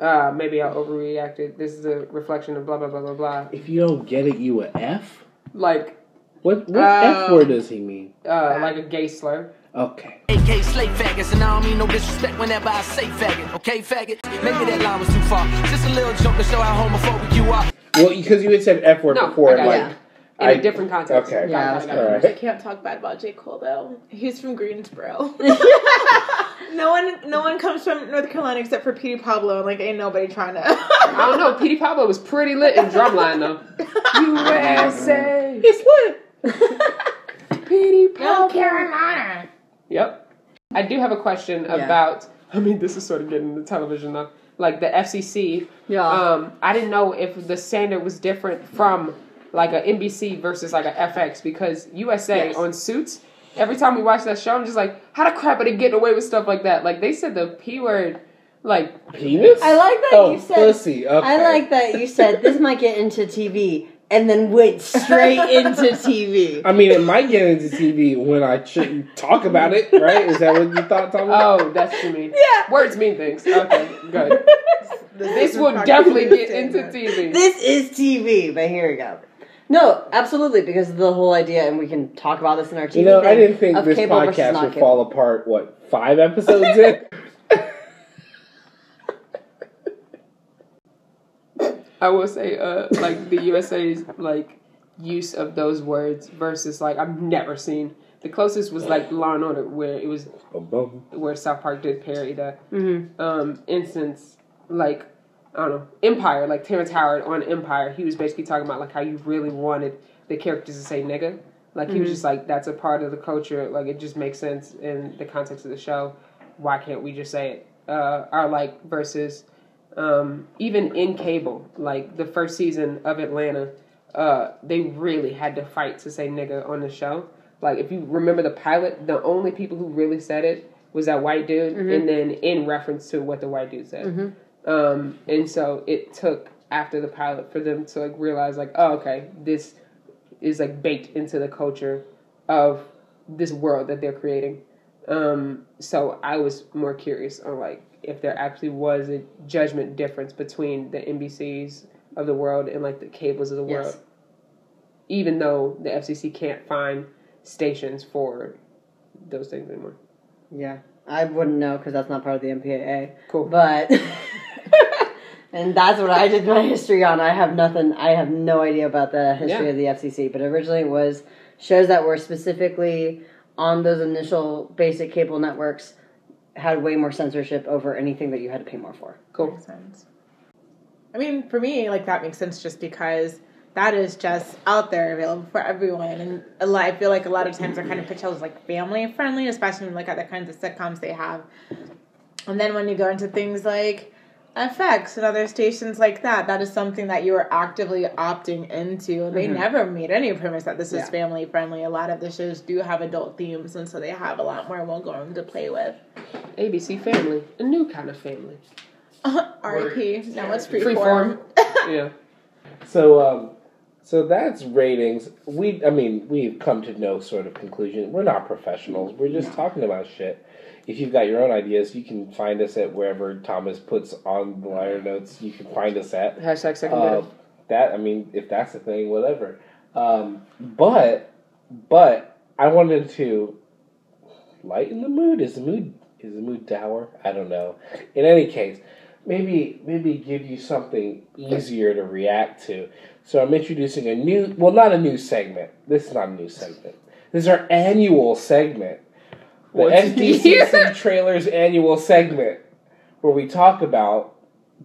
uh, maybe I overreacted. This is a reflection of blah blah blah blah blah. If you don't get it, you a F. Like, What what Um, F word does he mean? uh, like a gay slur. Okay. AK slave faggots, and I don't mean no disrespect whenever I say faggot, okay, faggot? Maybe that line was too far. Just a little joke to show how homophobic you are. Well, because you had said F word No, before, I got like it. In I- a different context. Okay. Yeah, Got it, got it, All got it. I can't talk bad about J. Cole though. He's from Greensboro. no one, no one comes from North Carolina except for Petey Pablo, and like ain't nobody trying to. I don't know. Petey Pablo was pretty lit in drumline though. USA. It's lit. Petey Pablo North Carolina. Yep. I do have a question Yeah. about. I mean, this is sort of getting the television though. Like the FCC. Yeah. Um, I didn't know if the standard was different from like a NBC versus like a FX because USA Yes. on Suits. Every time we watch that show, I'm just like, how the crap are they getting away with stuff like that? Like they said the p word, like Penis? I like that oh, you said- pussy. Okay. I like that you said this might get into TV and then went straight into TV. I mean, it might get into TV when I shouldn't talk about it, right? Is that what you thought, Tommy? oh, that's what you mean. Yeah. Words mean things. Okay, good. This is will definitely get into TV. This is TV, but here we go. No, absolutely, because the whole idea, and we can talk about this in our TV. You know, I didn't think of this podcast would cable. fall apart, what, five episodes in? I will say, uh, like the USA's like use of those words versus like I've never seen. The closest was like Law and Order, where it was Boom, boom. where South Park did parody that Mm-hmm. um, instance. Like I don't know, Empire, like Terrence Howard on Empire, he was basically talking about like how you really wanted the characters to say nigga. Like he was just like that's a part of the culture. Like it just makes sense in the context of the show. Why can't we just say it? Uh, our like versus um, even in cable, like the first season of Atlanta, uh, they really had to fight to say nigga on the show. Like if you remember the pilot, the only people who really said it was that white dude, and then in reference to what the white dude said. Um, and so it took after the pilot for them to like realize like, oh, okay, this is like baked into the culture of this world that they're creating. Um, so I was more curious on like if there actually was a judgment difference between the NBCs of the world and like the cables of the Yes. world. Even though the FCC can't find stations for those things anymore. Yeah, I wouldn't know because that's not part of the MPAA. Cool. But and that's what I did my history on. I have nothing. I have no idea about the history Yeah. of the FCC. But originally it was shows that were specifically on those initial basic cable networks had way more censorship over anything that you had to pay more for. Cool. Makes sense. I mean, for me, like that makes sense just because that is just out there available for everyone, and a lot, I feel like a lot of times they're kind of pitched as like family friendly, especially when you look at the kinds of sitcoms they have. And then when you go into things like FX and other stations like that, that is something that you are actively opting into. And they never made any premise that this is family friendly. A lot of the shows do have adult themes, and so they have a lot more wiggle room to play with. ABC Family, a new kind of family. R.I.P. Now it's Freeform. freeform. yeah. So, um, so that's ratings. We, I mean, we've come to no sort of conclusion. We're not professionals. We're just talking about shit. If you've got your own ideas, you can find us at wherever Thomas puts on the liner notes. You can find us at. Hashtag second Uh, that I mean, if that's the thing, whatever. Um, but, but I wanted to lighten the mood. Is the mood is the mood dour? I don't know. In any case, maybe maybe give you something easier to react to. So I'm introducing a new, well, not a new segment. This is not a new segment. This is our annual segment, Once a SDCC year. trailers annual segment, where we talk about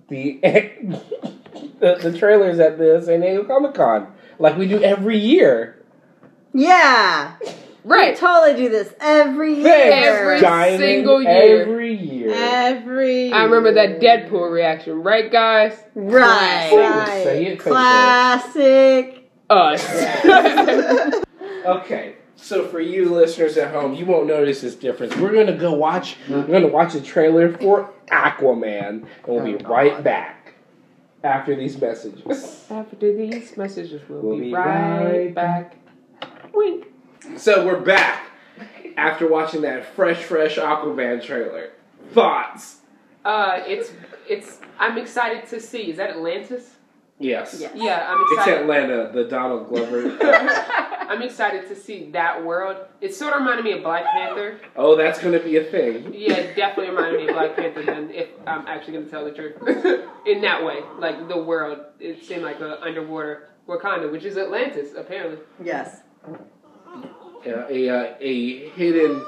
the the, the trailers at the San Diego Comic Con, like we do every year. Yeah. Right. totally do this every year. Thanks, Every Diamond, single year. Every year. Every. I remember that Deadpool reaction, right, guys? Right. Right. Say it, Classic. Us. Okay, so for you listeners at home, you won't notice this difference. We're gonna go watch. We're gonna watch the trailer for Aquaman, and we'll be right back after these messages. After these messages, we'll, We'll be, be right, right back. Wink. So we're back after watching that fresh, fresh Aquaman trailer. Thoughts? Uh, it's it's. I'm excited to see. Is that Atlantis? Yes. Yeah. Yeah, I'm excited. It's. Atlanta, the Donald Glover. I'm excited to see that world. It sort of reminded me of Black Panther. oh, that's gonna be a thing. Yeah, it definitely reminded me of Black Panther. Then, if I'm actually going to tell the truth, in that way, like the world, it seemed like a underwater Wakanda, which is Atlantis, apparently. Yes. Yeah, a uh, a hidden,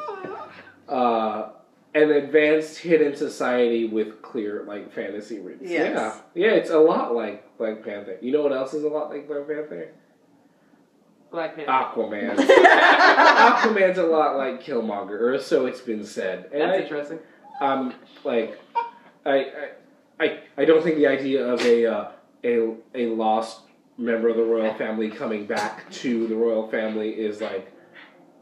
uh, an advanced hidden society with clear like fantasy roots. Yes. Yeah, yeah, it's a lot like Black Panther. You know what else is a lot like Black Panther? Black Panther. Aquaman. Aquaman's a lot like Killmonger, or so it's been said. And That's I, interesting. um, like, I, I, I, I don't think the idea of a uh, a a lost member of the royal family coming back to the royal family is like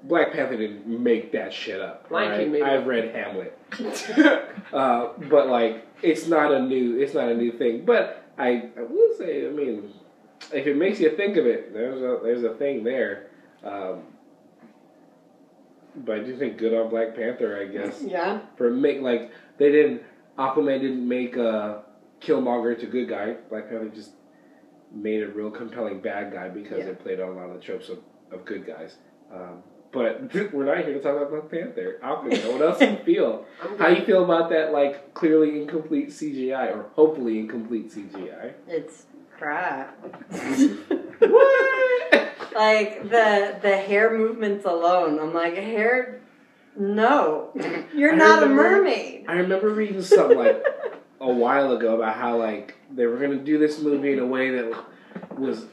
Black Panther didn't make that shit up. Lion right? made I've read Hamlet, uh, but like it's not a new it's not a new thing. But I, I will say, I mean, if it makes you think of it, there's a there's a thing there. Um, but I do think good on Black Panther, I guess Yeah. for make like they didn't Aquaman didn't make uh, Killmonger into a good guy. Black Panther just made a real compelling bad guy because Yeah. it played on a lot of the tropes of, of good guys. Um, but we're not here to talk about Black Panther. Aquaman. what else do you feel? I'm How you feel about that? Like clearly incomplete CGI or hopefully incomplete CGI. It's crap. what? like the the hair movements alone. I'm like hair. No, you're I not a mermaid. I remember reading something like a while ago about how like they were gonna do this movie in a way that was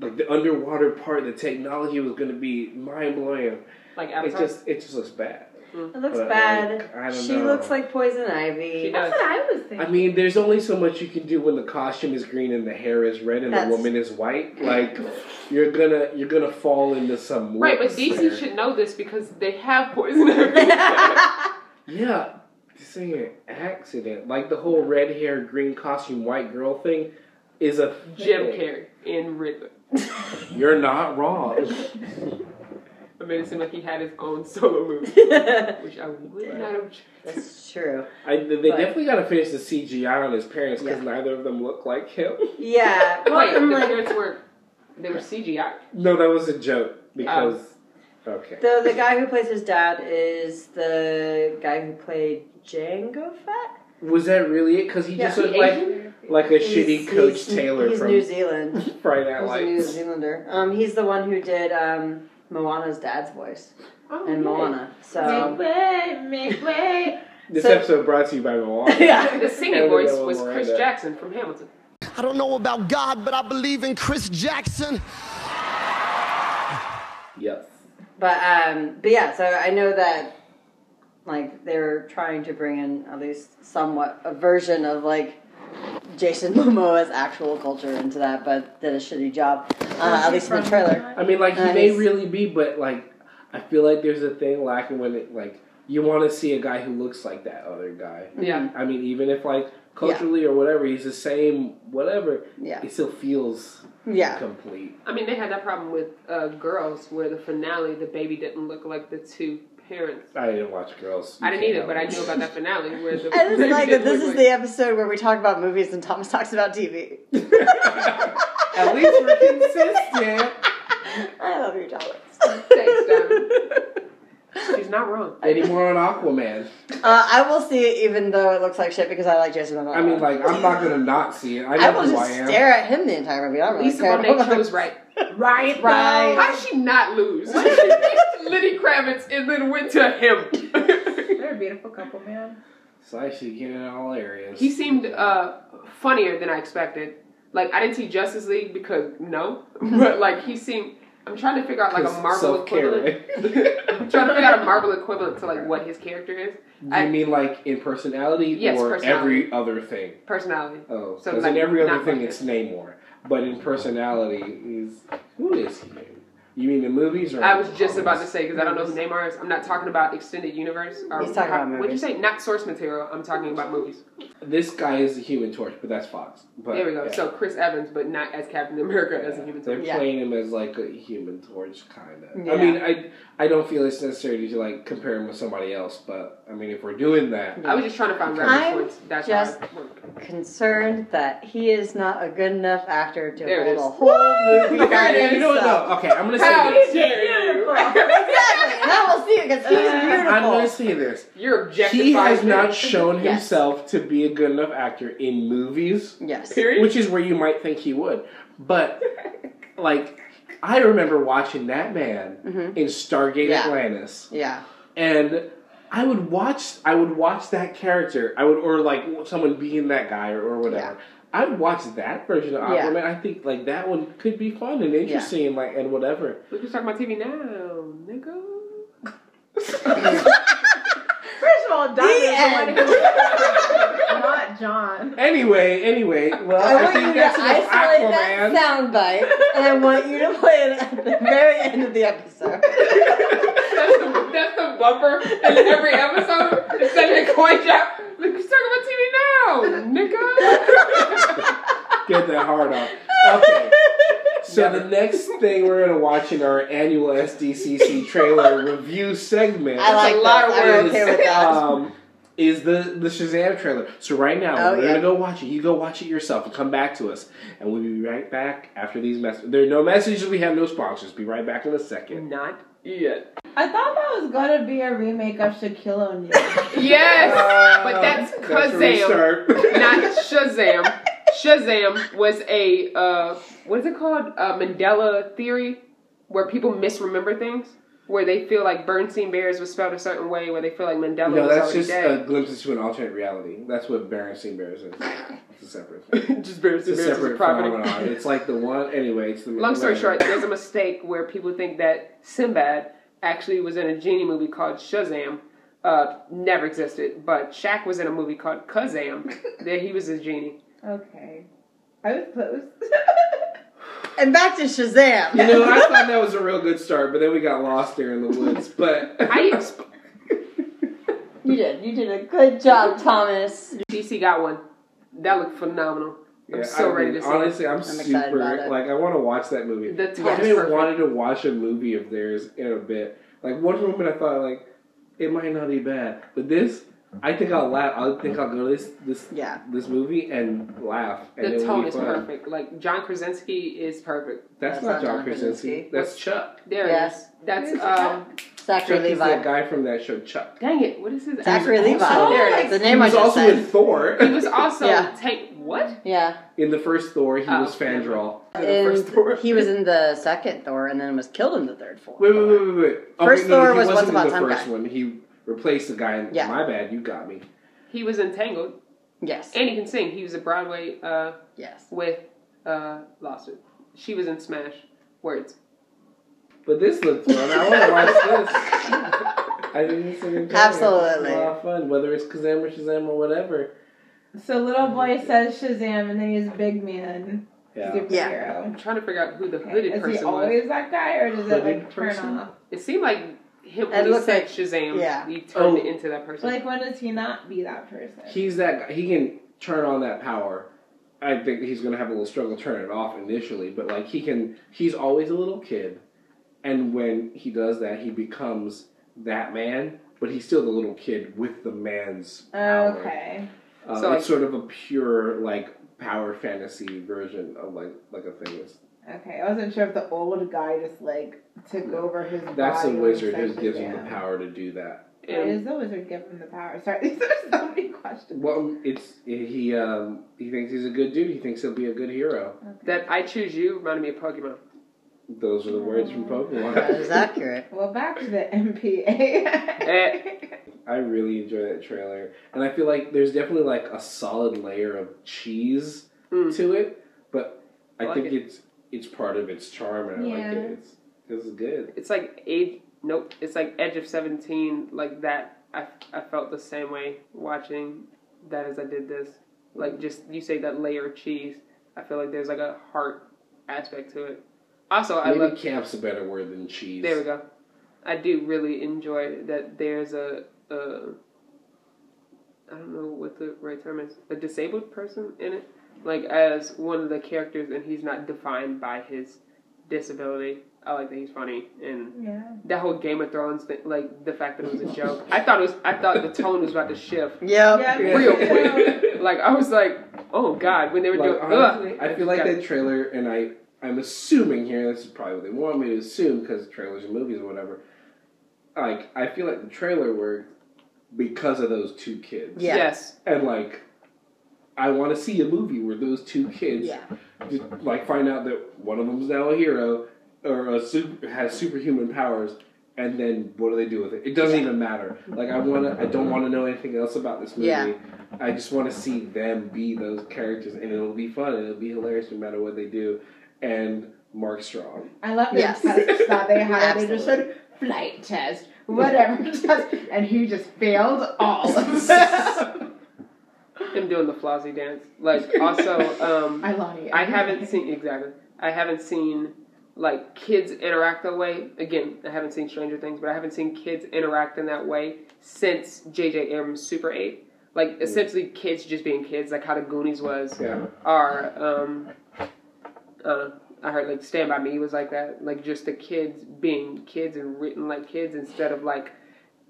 like the underwater part, the technology was gonna be mind blowing. Like It just it just looks bad. Mm. It looks But, bad. like, I don't know. she know. looks like poison ivy. She does. That's what I was thinking. I mean, there's only so much you can do when the costume is green and the hair is red and That's- the woman is white. Like you're gonna you're gonna fall into some Right, but DC there. should know this because they have poison ivy. Yeah, this ain't an accident. Like the whole red hair, green costume, white girl thing is a Jim thing. Carrey in Riddler. You're not wrong. I made it seem like he had his own solo movie, which I would not have. That's true. I, they But- definitely got to finish the CGI on his parents because Yeah. neither of them look like him. Yeah. Well, Wait, I'm the like, parents were they were CGI. No, that was a joke because. Um, okay. the the guy who plays his dad is the guy who played Jango Fett. Was that really it? Because he Yeah. just looked like Asian? Like a He's- shitty Coach he's- Taylor He's from New Zealand. Friday Night He's a New Zealander. Um, he's the one who did um Moana's dad's voice Oh, in yeah. Moana. So Make way, make way. This So- episode brought to you by Moana. yeah. The singing Ellie voice Ella was Chris Jackson from Hamilton. I don't know about God, but I believe in Chris Jackson. Yes. But um, but yeah. So I know that like they're trying to bring in at least somewhat a version of like Jason Momoa's actual culture into that, but did a shitty job. Uh, at least in the trailer. I mean, like he may really be, but like I feel like there's a thing lacking when it like you want to see a guy who looks like that other guy. Yeah. I mean, even if like culturally or whatever, he's the same, whatever. Yeah. It still feels Yeah. complete. I mean, they had that problem with uh, Girls, where the finale, the baby didn't look like the two parents. I didn't watch Girls. I didn't either, but I knew about that finale where the I just baby like that this is the episode where we talk about movies and Thomas talks about TV. At least we're consistent. I love your Thomas. Thanks, Diamond. She's not wrong. Any more on Aquaman? Uh, I will see it even though it looks like shit because I like Jason Momoa. I mean, like I'm not gonna not see it. I I know will who I just am. stare at him the entire movie. I don't really Lisa care. Bonet chose right. Right, Right. How did she not lose? She picked Lenny Kravitz and then went to him. They're a beautiful couple, man. So I should get in all areas. he seemed uh, funnier than I expected. Like I didn't see Justice League because no, but like he seemed I'm trying to figure out like a Marvel equivalent. I'm trying to figure out a Marvel equivalent to like what his character is. you I- mean like in personality Yes, or personality. every other thing? Personality. Oh, So, because like, in every other thing like it's it. Namor, but in personality is who is he? You mean the movies or? I was just about to say because I don't know who Namor is. I'm not talking about extended universe. Or He's talking about What'd you movies. say? Not source material. I'm talking about movies. This guy is the Human Torch, but that's Fox. But, there we go. yeah. So Chris Evans, but not as Captain America as a human. Torch. They're Torch. Yeah. playing him as like a Human Torch, kind of. Yeah. I mean, I I don't feel it's necessary to like compare him with somebody else, but I mean, if we're doing that, I was just trying to find reference I'm points. That's just- how I work. Concerned that he is not a good enough actor to There it hold a is. whole movie okay, you know what? himself. No, okay, I'm gonna say How this. dare you? exactly, and I will see it because he's beautiful. I'm gonna say this. You're objectifying. He has me. not shown Yes. himself to be a good enough actor in movies. yes. Period. which is where you might think he would. But like, I remember watching that man Mhm. in Stargate Yeah. Atlantis, Yeah. and I would watch. I would watch that character. I would, or like someone being that guy, or, or whatever. Yeah. I would watch that version of Yeah. Aquaman. I think like that one could be fun and interesting, and like and whatever. We can talk about TV now, nigga. First of all, Don The is the one end. who, not John. Anyway, anyway, well, I I, want think you to that's enough isolate Aquaman. that soundbite, and I want you to play it at the very end of the episode. That's the, that's the bumper in every episode. Instead of coin drop, let's talk about TV now, nigga. Get that hard on. Okay. So Never. the next thing we're gonna watch in our annual SDCC trailer review segment I like a lot that. of I'm okay with that. um, is the the Shazam trailer. So right now Oh, we're yeah. gonna go watch it. You go watch it yourself and come back to us, and we'll be right back after these messages. There are no messages. We have no sponsors. Be right back in a second. Not yet. I thought that was gonna be a remake of Shaquille O'Neal. Yes, Uh, but that's That's Kazam, start. not Shazam. Shazam was a uh, what is it called? A Mandela theory, where people misremember things. Where they feel like Bernstein Bears was spelled a certain way, where they feel like Mandela no, was that's just dead. a glimpse into an alternate reality. That's what Berenstain Bears is. It's a separate. Thing. just It's a Bears is a separate property. phenomenon. It's like the one. Anyway, it's the. Long story whatever. short, there's a mistake where people think that Sinbad actually was in a genie movie called Shazam. Uh, never existed, but Shaq was in a movie called Kazam. there he was a genie. okay, I was close. And back to Shazam. You know, I thought that was a real good start, but then we got lost there in the woods. But I exp- You did. You did a good job, Thomas. DC got one. That looked phenomenal. I'm so I ready mean, to see it. Honestly, I'm, excited super about it. like I want to watch that movie. The I haven't perfect. wanted to watch a movie of theirs in a bit. Like one moment, I thought like it might not be bad, but this, I think I'll laugh. I think I'll go to this this Yeah. this movie and laugh. And The tone is fun. perfect. Like John Krasinski is perfect. That's, That's not not John John Krasinski. Krasinski. That's Chuck. There Yes. it is. That's Who's um. Zachary Chuck is Levi. that guy from that show, Chuck. Dang it! What is his? Zachary actual- Levi. Oh, there it the name he I was just also said. in Thor. He was also Yeah. take what? yeah. in the first Thor, he Oh. was Fandral. first And Thor. he was in the second Thor and then was killed in the third Thor. Wait, wait, wait, wait, wait. First no, Thor he was wasn't Once Upon in a the Time first guy. one. He replaced the guy. In, Yeah. My bad, you got me. He was in Tangled, Yes. and he can sing. He was a Broadway uh, Yes. with uh, lost it. She was in Smash. Words. But this looked fun. I want to watch this. I think this is Absolutely. a lot of fun, whether it's Kazam or Shazam or whatever. So little boy says Shazam, and then he's big man Yeah. superhero. I'm trying to figure out who the Okay. hooded Is he person was. always that guy, or does it Hooded like turn person? off? It seemed like him It when he looked said like- Shazam. yeah. He turned Oh. into that person. Like when does he not be that person? He's that guy. He can turn on that power. I think he's going to have a little struggle turning it off initially, but like he can. He's always a little kid, and when he does that, he becomes that man. But he's still the little kid with the man's power. Okay. Uh, So, like- it's sort of a pure like power fantasy version of like like a thing. It's- Okay. I wasn't sure if the old guy just like took over his That's a wizard when who gives him the power to do that. Why And does the wizard give him the power? Sorry, these are so many questions. Well, it's he. Um, he thinks he's a good dude. He thinks he'll be a good hero. that I choose you reminded me of Pokemon. Those are the words from Pokemon. that is accurate. Well, back to the MPA. I really enjoy that trailer, and I feel like there's definitely like a solid layer of cheese Mm. to it, but I, I like think it. it's it's part of its charm, and I Yeah. like it. It's This is good. It's like age. Nope. It's like Edge of Seventeen. Like that. I I felt the same way watching that as I did this. Like just you say that layer of cheese. I feel like there's like a heart aspect to it. Also, I Maybe love. camp's a better word than cheese. There we go. I do really enjoy that there's a, a I don't know what the right term is, a disabled person in it, like as one of the characters, and he's not defined by his disability. I like that he's funny, and Yeah. that whole Game of Thrones thing, like the fact that it was a joke. I thought it was, I thought the tone was about to shift Yep. Yeah. real quick. like I was like, oh god, when they were Like, doing, honestly. I feel like that trailer, and I, I'm assuming here, this is probably what they want me to assume because trailers and movies or whatever. Like, I feel like the trailer worked because of those two kids. Yeah. Yes, And, like, I want to see a movie where those two kids, Yeah. just, like, find out that one of them's now a hero or a super, has superhuman powers. And then what do they do with it? It doesn't even matter. Like I want to, I don't want to know anything else about this movie. Yeah. I just want to see them be those characters, and it'll be fun, and it'll be hilarious no matter what they do. And Mark Strong. I love the Yes. tests that they had. They just Absolutely. said flight test, whatever test, and he just failed all of them. him doing the Flossie dance. Like also, um, I love it. I haven't seen exactly. I haven't seen like kids interact that way. Again, I haven't seen Stranger Things, but I haven't seen kids interact in that way since J.J. Abrams Super Eight. Like essentially, kids just being kids, like how the Goonies was. Yeah. Are um, uh, I heard like Stand by Me was like that. Like just the kids being kids and written like kids instead of like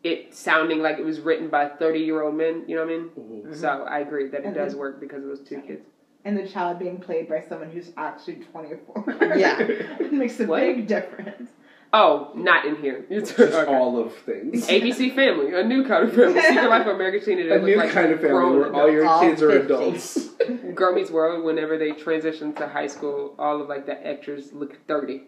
it sounding like it was written by thirty year old men. You know what I mean? Mm-hmm. So I agree that it And does then- work because of those two kids. And the child being played by someone who's actually 24. Yeah. it makes a What? big difference. Oh, not in here. It's Just okay. all of things. ABC Family, a new kind of family. Secret Life of American Teenagers. A new like kind of family grown where all your All kids are adults. Girl Meets World, whenever they transition to high school, all of like the extras look 30.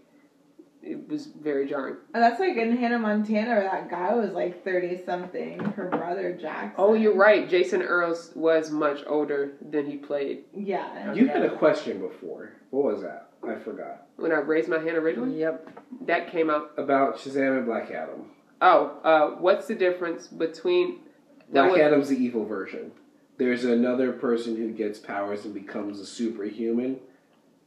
It was very jarring. And that's like in Hannah Montana, where that guy was like 30 something, her brother Jackson. Oh, you're right. Jason Earles was much older than he played. Yeah. You had a question before. What was that? I forgot. When I raised my hand originally, Yep. that came out. About Shazam and Black Adam. Oh, uh, what's the difference between. that Black was- Adam's the evil version. There's another person who gets powers and becomes a superhuman,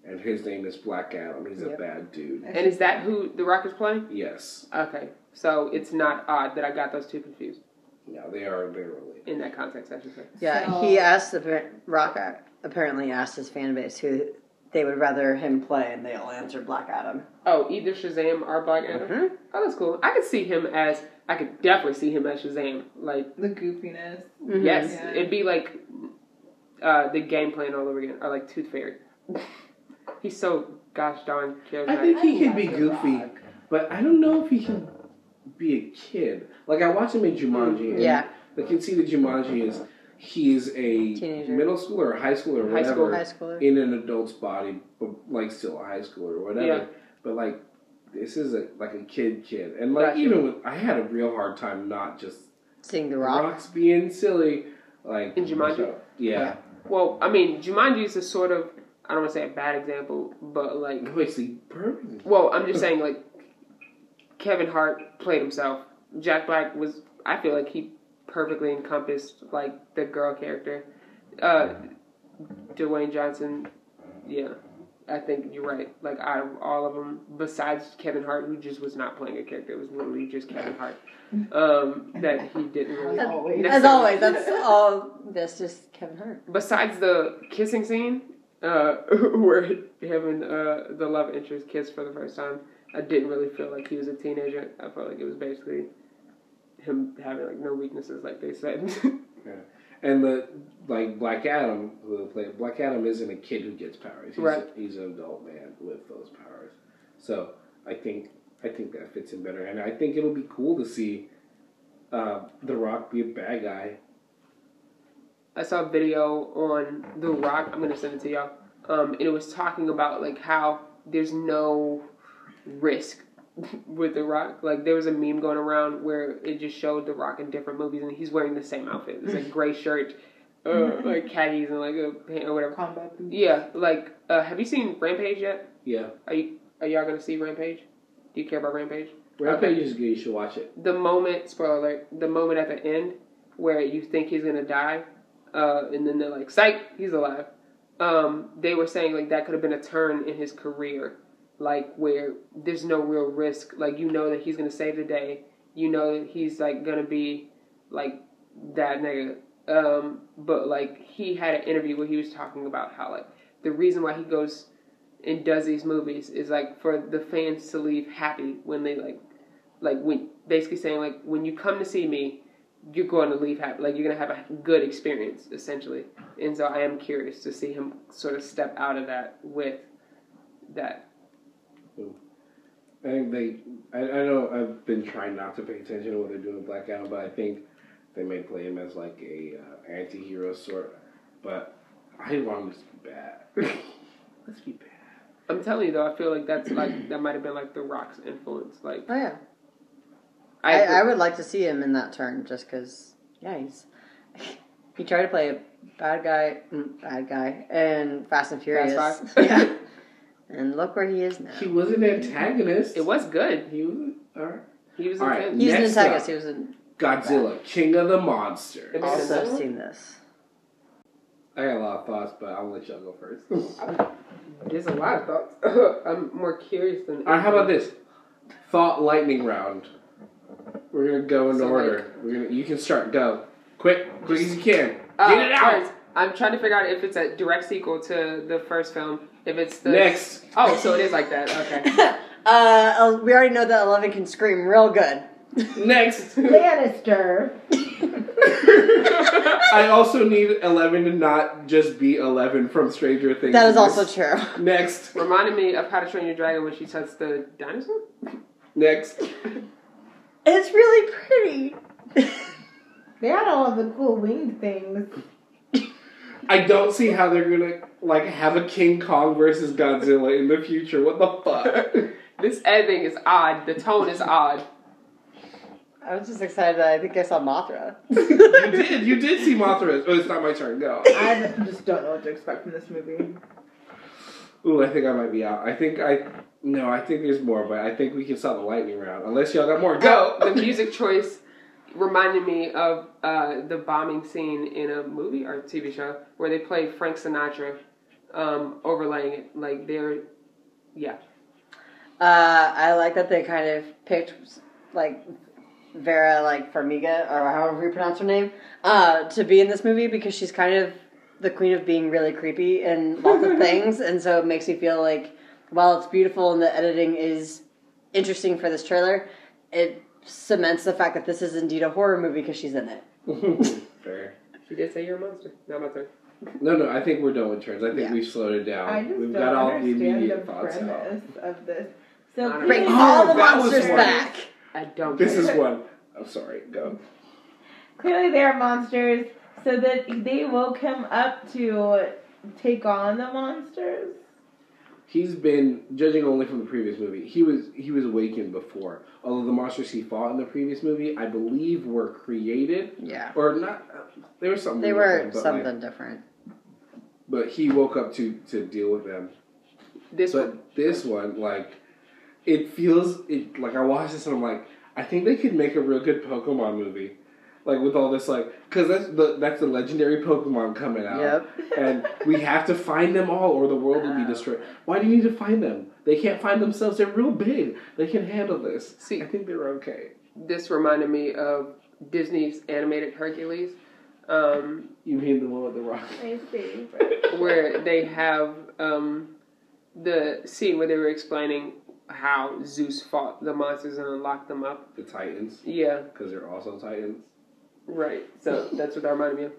and his name is Black Adam. He's a bad dude. And is that who The Rock is playing? Yes. Okay. So it's not odd that I got those two confused No, they are they're related. in that context, I should say. Yeah, So- he asked the Rock apparently asked his fan base who they would rather him play, and they all answered Black Adam. Oh, either Shazam or Black Adam. Mhm. Oh, that's cool. I could see him as. I could definitely see him as Shazam. Like, The goofiness. Yes, Yeah. it'd be like uh, the game plan all over again, or like Tooth Fairy. He's so gosh darn I think he can be goofy, Rock. but I don't know if he can be a kid. Like I watch him in Jumanji. and Yeah. The see of Jumanji is he's a Teenager. middle schooler or high schooler or High whatever school. High schooler. in an adult's body, but like still a high schooler or whatever. Yeah. But like this is a like a kid kid, and like Gotcha. even with I had a real hard time not just Seeing the the Rock. rocks being silly. Like In Jumanji? so, yeah. Well, I mean, Jumanji is a sort of. I don't want to say a bad example, but like. No, it's the perfect. Well, I'm just saying, like, Kevin Hart played himself. Jack Black was, I feel like he perfectly encompassed, like, the girl character. Uh, Dwayne Johnson, yeah, I think you're right. Like, out of all of them, besides Kevin Hart, who just was not playing a character, it was literally just Kevin Hart, um, that he didn't really. As always. As always, that's all. That's just Kevin Hart. Besides the kissing scene, uh, where him and uh, the love interest kissed for the first time, I didn't really feel like he was a teenager. I felt like it was basically him having like no weaknesses, like they said. yeah. And the like Black Adam, who played Black Adam, isn't a kid who gets powers. He's, Right. he's an adult man with those powers. So I think I think that fits in better, and I think it'll be cool to see uh, The Rock be a bad guy. I saw a video on The Rock. I'm gonna send it to y'all. Um, and it was talking about like how there's no risk with The Rock. Like there was a meme going around where it just showed The Rock in different movies, and he's wearing the same outfit. It's like gray shirt, uh, like khakis, and like a pant or whatever. Combat boots. Yeah, like uh, have you seen Rampage yet? Yeah, Are you are y'all gonna see Rampage? Do you care about Rampage? Rampage is good. You should watch it. the moment spoiler alert the moment at the end where you think he's gonna die uh, and then they're like psych he's alive. Um, they were saying like that could have been a turn in his career like where there's no real risk. Like you know that he's gonna save the day. You know that he's like gonna be like that nigga. Um, but like he had an interview where he was talking about how like the reason why he goes and does these movies is like for the fans to leave happy when they like like when basically saying like when you come to see me you're going to leave happy like you're going to have a good experience essentially and so i am curious to see him sort of step out of that with that I think they. I, I know I've been trying not to pay attention to what they're doing with Black Adam, but I think they may play him as like a uh, anti-hero sort. But I want him to be bad. Let's be bad. i'm telling you though i feel like that's like that might have been like the rock's influence like Oh yeah. I, I. I would like to see him in that turn just because, yeah, he's he tried to play a bad guy, mm, bad guy, in Fast and Furious. Five? yeah, and look where he is now. He was an antagonist. it was good He was. Alright. he was All right. intense He's an Next antagonist. up. He was an, Godzilla, King of the Monsters. I've seen also that one? seen this. I got a lot of thoughts, but I'll let y'all go first. there's a lot of thoughts i'm more curious than All right, how about this? Thought lightning round. We're gonna go in So, order. We're gonna. You can start. Go quick, quick as you can. Uh, Get it out. alright, I'm trying to figure out if it's a direct sequel to the first film. If it's the Next. Oh, so it is like that. Okay. Uh, we already know that Eleven can scream real good. Next. Lannister. I also need Eleven to not just be Eleven from Stranger Things. That is also true. Next. Reminded me of How to Train Your Dragon when she touched the dinosaur. Next. It's really pretty. They had all of the cool winged things. I don't see how they're gonna like have a King Kong versus Godzilla in the future. What the fuck? This editing is odd. The tone is odd. I was just excited that I think I saw Mothra. you did. You did see Mothra. Oh, it's not my turn. Go. I just don't know what to expect from this movie. Ooh, I think I might be out. I think I. No, I think there's more, but I think we can stop the lightning round. Unless y'all got more. Go! The music choice reminded me of uh, the bombing scene in a movie or TV show where they play Frank Sinatra, um, overlaying it. Like they're, yeah. Uh, I like that they kind of picked like Vera like Farmiga or however you pronounce her name uh, to be in this movie because she's kind of the queen of being really creepy and lots of things, and so it makes me feel like while it's beautiful and the editing is interesting for this trailer, it cements the fact that this is indeed a horror movie because she's in it. Fair. She did say you're a monster. Not my turn. No, no, I think we're done with turns. I think Yeah. we've slowed it down. I just We've don't got all the understand immediate the thoughts out. premise of this. So Bring Oh, all the oh, monsters back. I don't. This care. is one. I'm sorry. Go. clearly they are monsters, so that they woke him up to take on the monsters. He's been judging only from the previous movie. He was he was awakened before. Although the monsters he fought in the previous movie, I believe, were created Yeah, or not. There was something. they were them, but, something like- different. but he woke up to to deal with them. This one. This one, like, it feels it like I watched this and I'm like, I think they could make a real good Pokemon movie, like with all this like, because that's the that's the legendary Pokemon coming out, Yep. and we have to find them all or the world will be destroyed. Why do you need to find them? They can't find themselves. They're real big. They can handle this. See- I think they're okay. This reminded me of Disney's animated Hercules, um, You mean the one with the rock? My favorite. where they have um, the scene where they were explaining how Zeus fought the monsters and unlocked them up. The Titans, Yeah, because they're also Titans. Right. So that's what that reminded me of.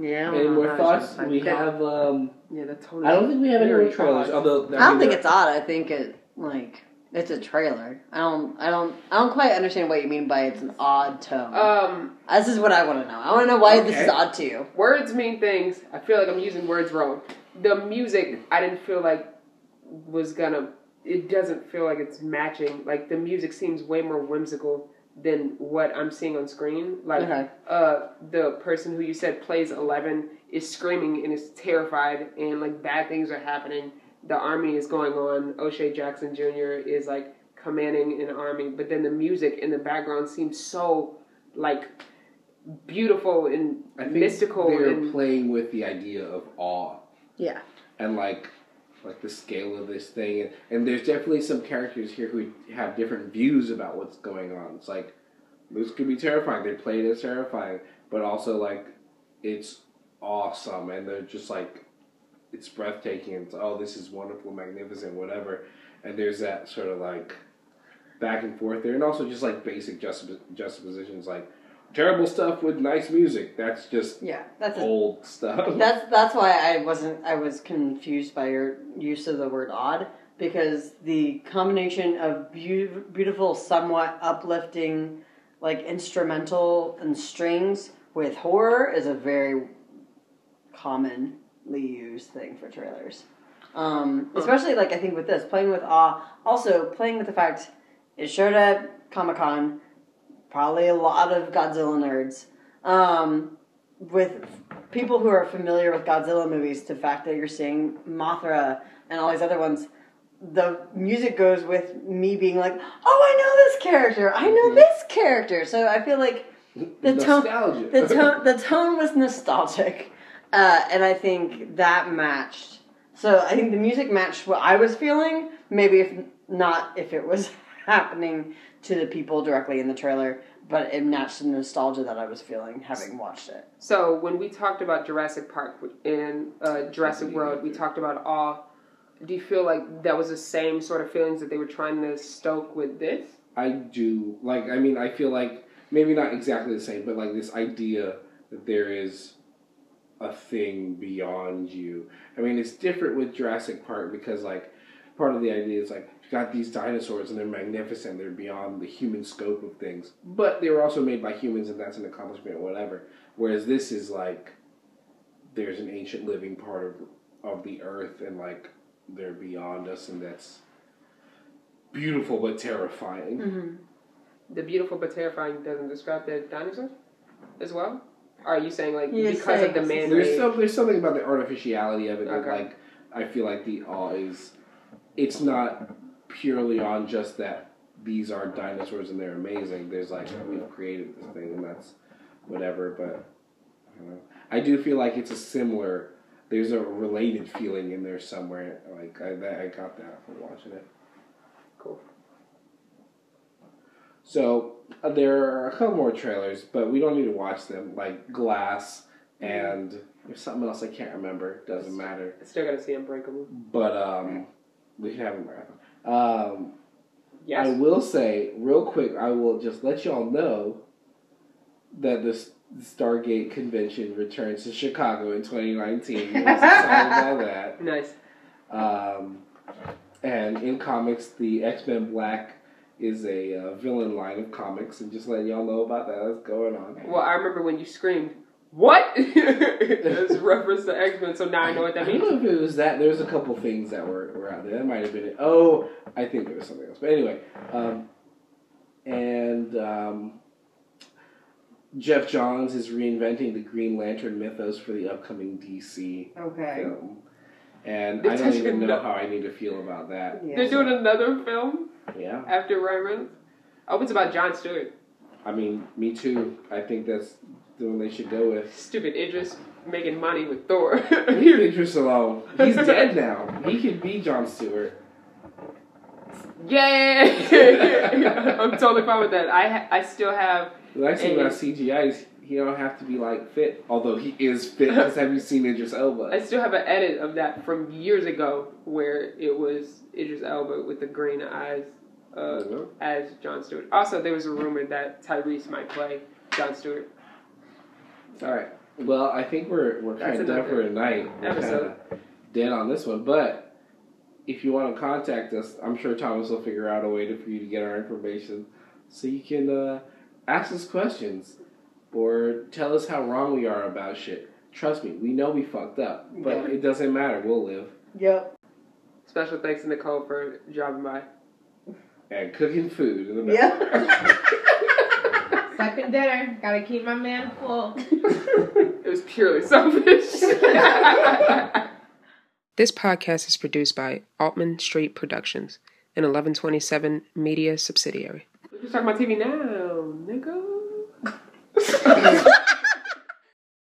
Yeah. I Any don't know more thoughts? We that. have. um Yeah, that's totally. I don't think we have any Very more trailers. Although I don't think it's odd. I think it like it's a trailer. I don't. I don't. I don't quite understand what you mean by it's an odd tone. Um, this is what I want to know. I want to know why this Okay. is odd to you. words mean things. I feel like I'm using words wrong. The music, I didn't feel like was gonna. It doesn't feel like it's matching. Like the music seems way more whimsical than what I'm seeing on screen. Like Okay. uh, the person who you said plays Eleven is screaming and is terrified, and like bad things are happening, the army is going on. O'Shea Jackson Jr. is like commanding an army, but then the music in the background seems so like beautiful and I think mystical they're and playing with the idea of awe Yeah. and like like the scale of this thing. And, and there's definitely some characters here who have different views about what's going on. It's like this could be terrifying. They play it as terrifying but also like it's awesome. And they're just like it's breathtaking. It's oh this is wonderful magnificent whatever. And there's that sort of like back and forth there. And also just like basic juxtap- juxtapositions like terrible stuff with nice music that's just Yeah. That's a, old stuff that's that's why I wasn't I was confused by your use of the word odd because the combination of beau- beautiful, somewhat uplifting, like instrumental and strings with horror is a very commonly used thing for trailers. Um, especially like I think with this playing with awe, also playing with the fact it showed up Comic Con, probably a lot of Godzilla nerds. Um, with people who are familiar with Godzilla movies, the fact that you're seeing Mothra and all these other ones, the music goes with me being like, "Oh, I know this character. I know this character." So I feel like the tone, the tone, the tone was nostalgic, uh, and I think that matched. So I think the music matched what I was feeling. Maybe if not, if it was happening to the people directly in the trailer, but it matched the nostalgia that I was feeling having watched it. So when we talked about Jurassic Park and uh, Jurassic World, we talked about awe. Do you feel like that was the same sort of feelings that they were trying to stoke with this? I do like. I mean, I feel like maybe not exactly the same, but like this idea that there is a thing beyond you. I mean, it's different with Jurassic Park because like part of the idea is like you got these dinosaurs and they're magnificent. They're beyond the human scope of things, but they were also made by humans, and that's an accomplishment, or whatever. Whereas this is like there's an ancient living part of of the earth, and like they're beyond us, and that's beautiful but terrifying. Mm-hmm. The beautiful but terrifying doesn't describe the dinosaurs as well. Or are you saying like You're because saying of the man There's some, there's something about the artificiality of it that Okay. like I feel like the awe is it's not purely on just that these are dinosaurs and they're amazing. There's like we've created this thing and that's whatever, but I don't know. I do feel like it's a similar there's a related feeling in there somewhere. Like I that, I got that from watching it. Cool. So uh, there are a couple more trailers, but we don't need to watch them. Like Glass and there's something else I can't remember. Doesn't matter. I still gotta see Unbreakable. But um, we can have marathon. Um, Yes. I will say real quick. I will just let y'all know that the Stargate convention returns to Chicago in 2019. I was excited about that. nice. Um, and in comics, the X Men Black is a uh, villain line of comics, and just letting y'all know about that. That's going on. Well, I remember when you screamed, "What?" It's a reference to X Men, so now I know what that I don't means. know if it was that. There was a couple things that were, were out there. That might have been it. Oh, I think there was something else. But anyway, um, and um, Geoff Johns is reinventing the Green Lantern mythos for the upcoming DC Okay. film. And They're I don't even know how I need to feel about that. Yeah. They're doing another film Yeah. after Ryan Reynolds. hope it's about John Stewart. I mean, me too. I think that's the one they should go with. Stupid Idris making money with Thor. Leave Idris alone. He's dead now. He could be John Stewart. Yay! I'm totally fine with that. I ha- I still have. The nice thing about CGI is he don't have to be like fit. Although he is fit. Because have you seen Idris Elba? I still have an edit of that from years ago where it was Idris Elba with the green eyes uh, Mhm. as John Stewart. Also, there was a rumor that Tyrese might play John Stewart. All right. Well, I think we're we're kind That's of done for tonight. We're kind episode. of dead on this one, but if you want to contact us, I'm sure Thomas will figure out a way to, for you to get our information, so you can uh, ask us questions or tell us how wrong we are about shit. Trust me, we know we fucked up, but Yeah. it doesn't matter. We'll live Yep. Special thanks to Nicole for dropping by. and cooking food in the Yeah. Second dinner. Gotta keep my man full. It was purely selfish. This podcast is produced by Altman Street Productions, an 1127 media subsidiary. We can talk about TV now.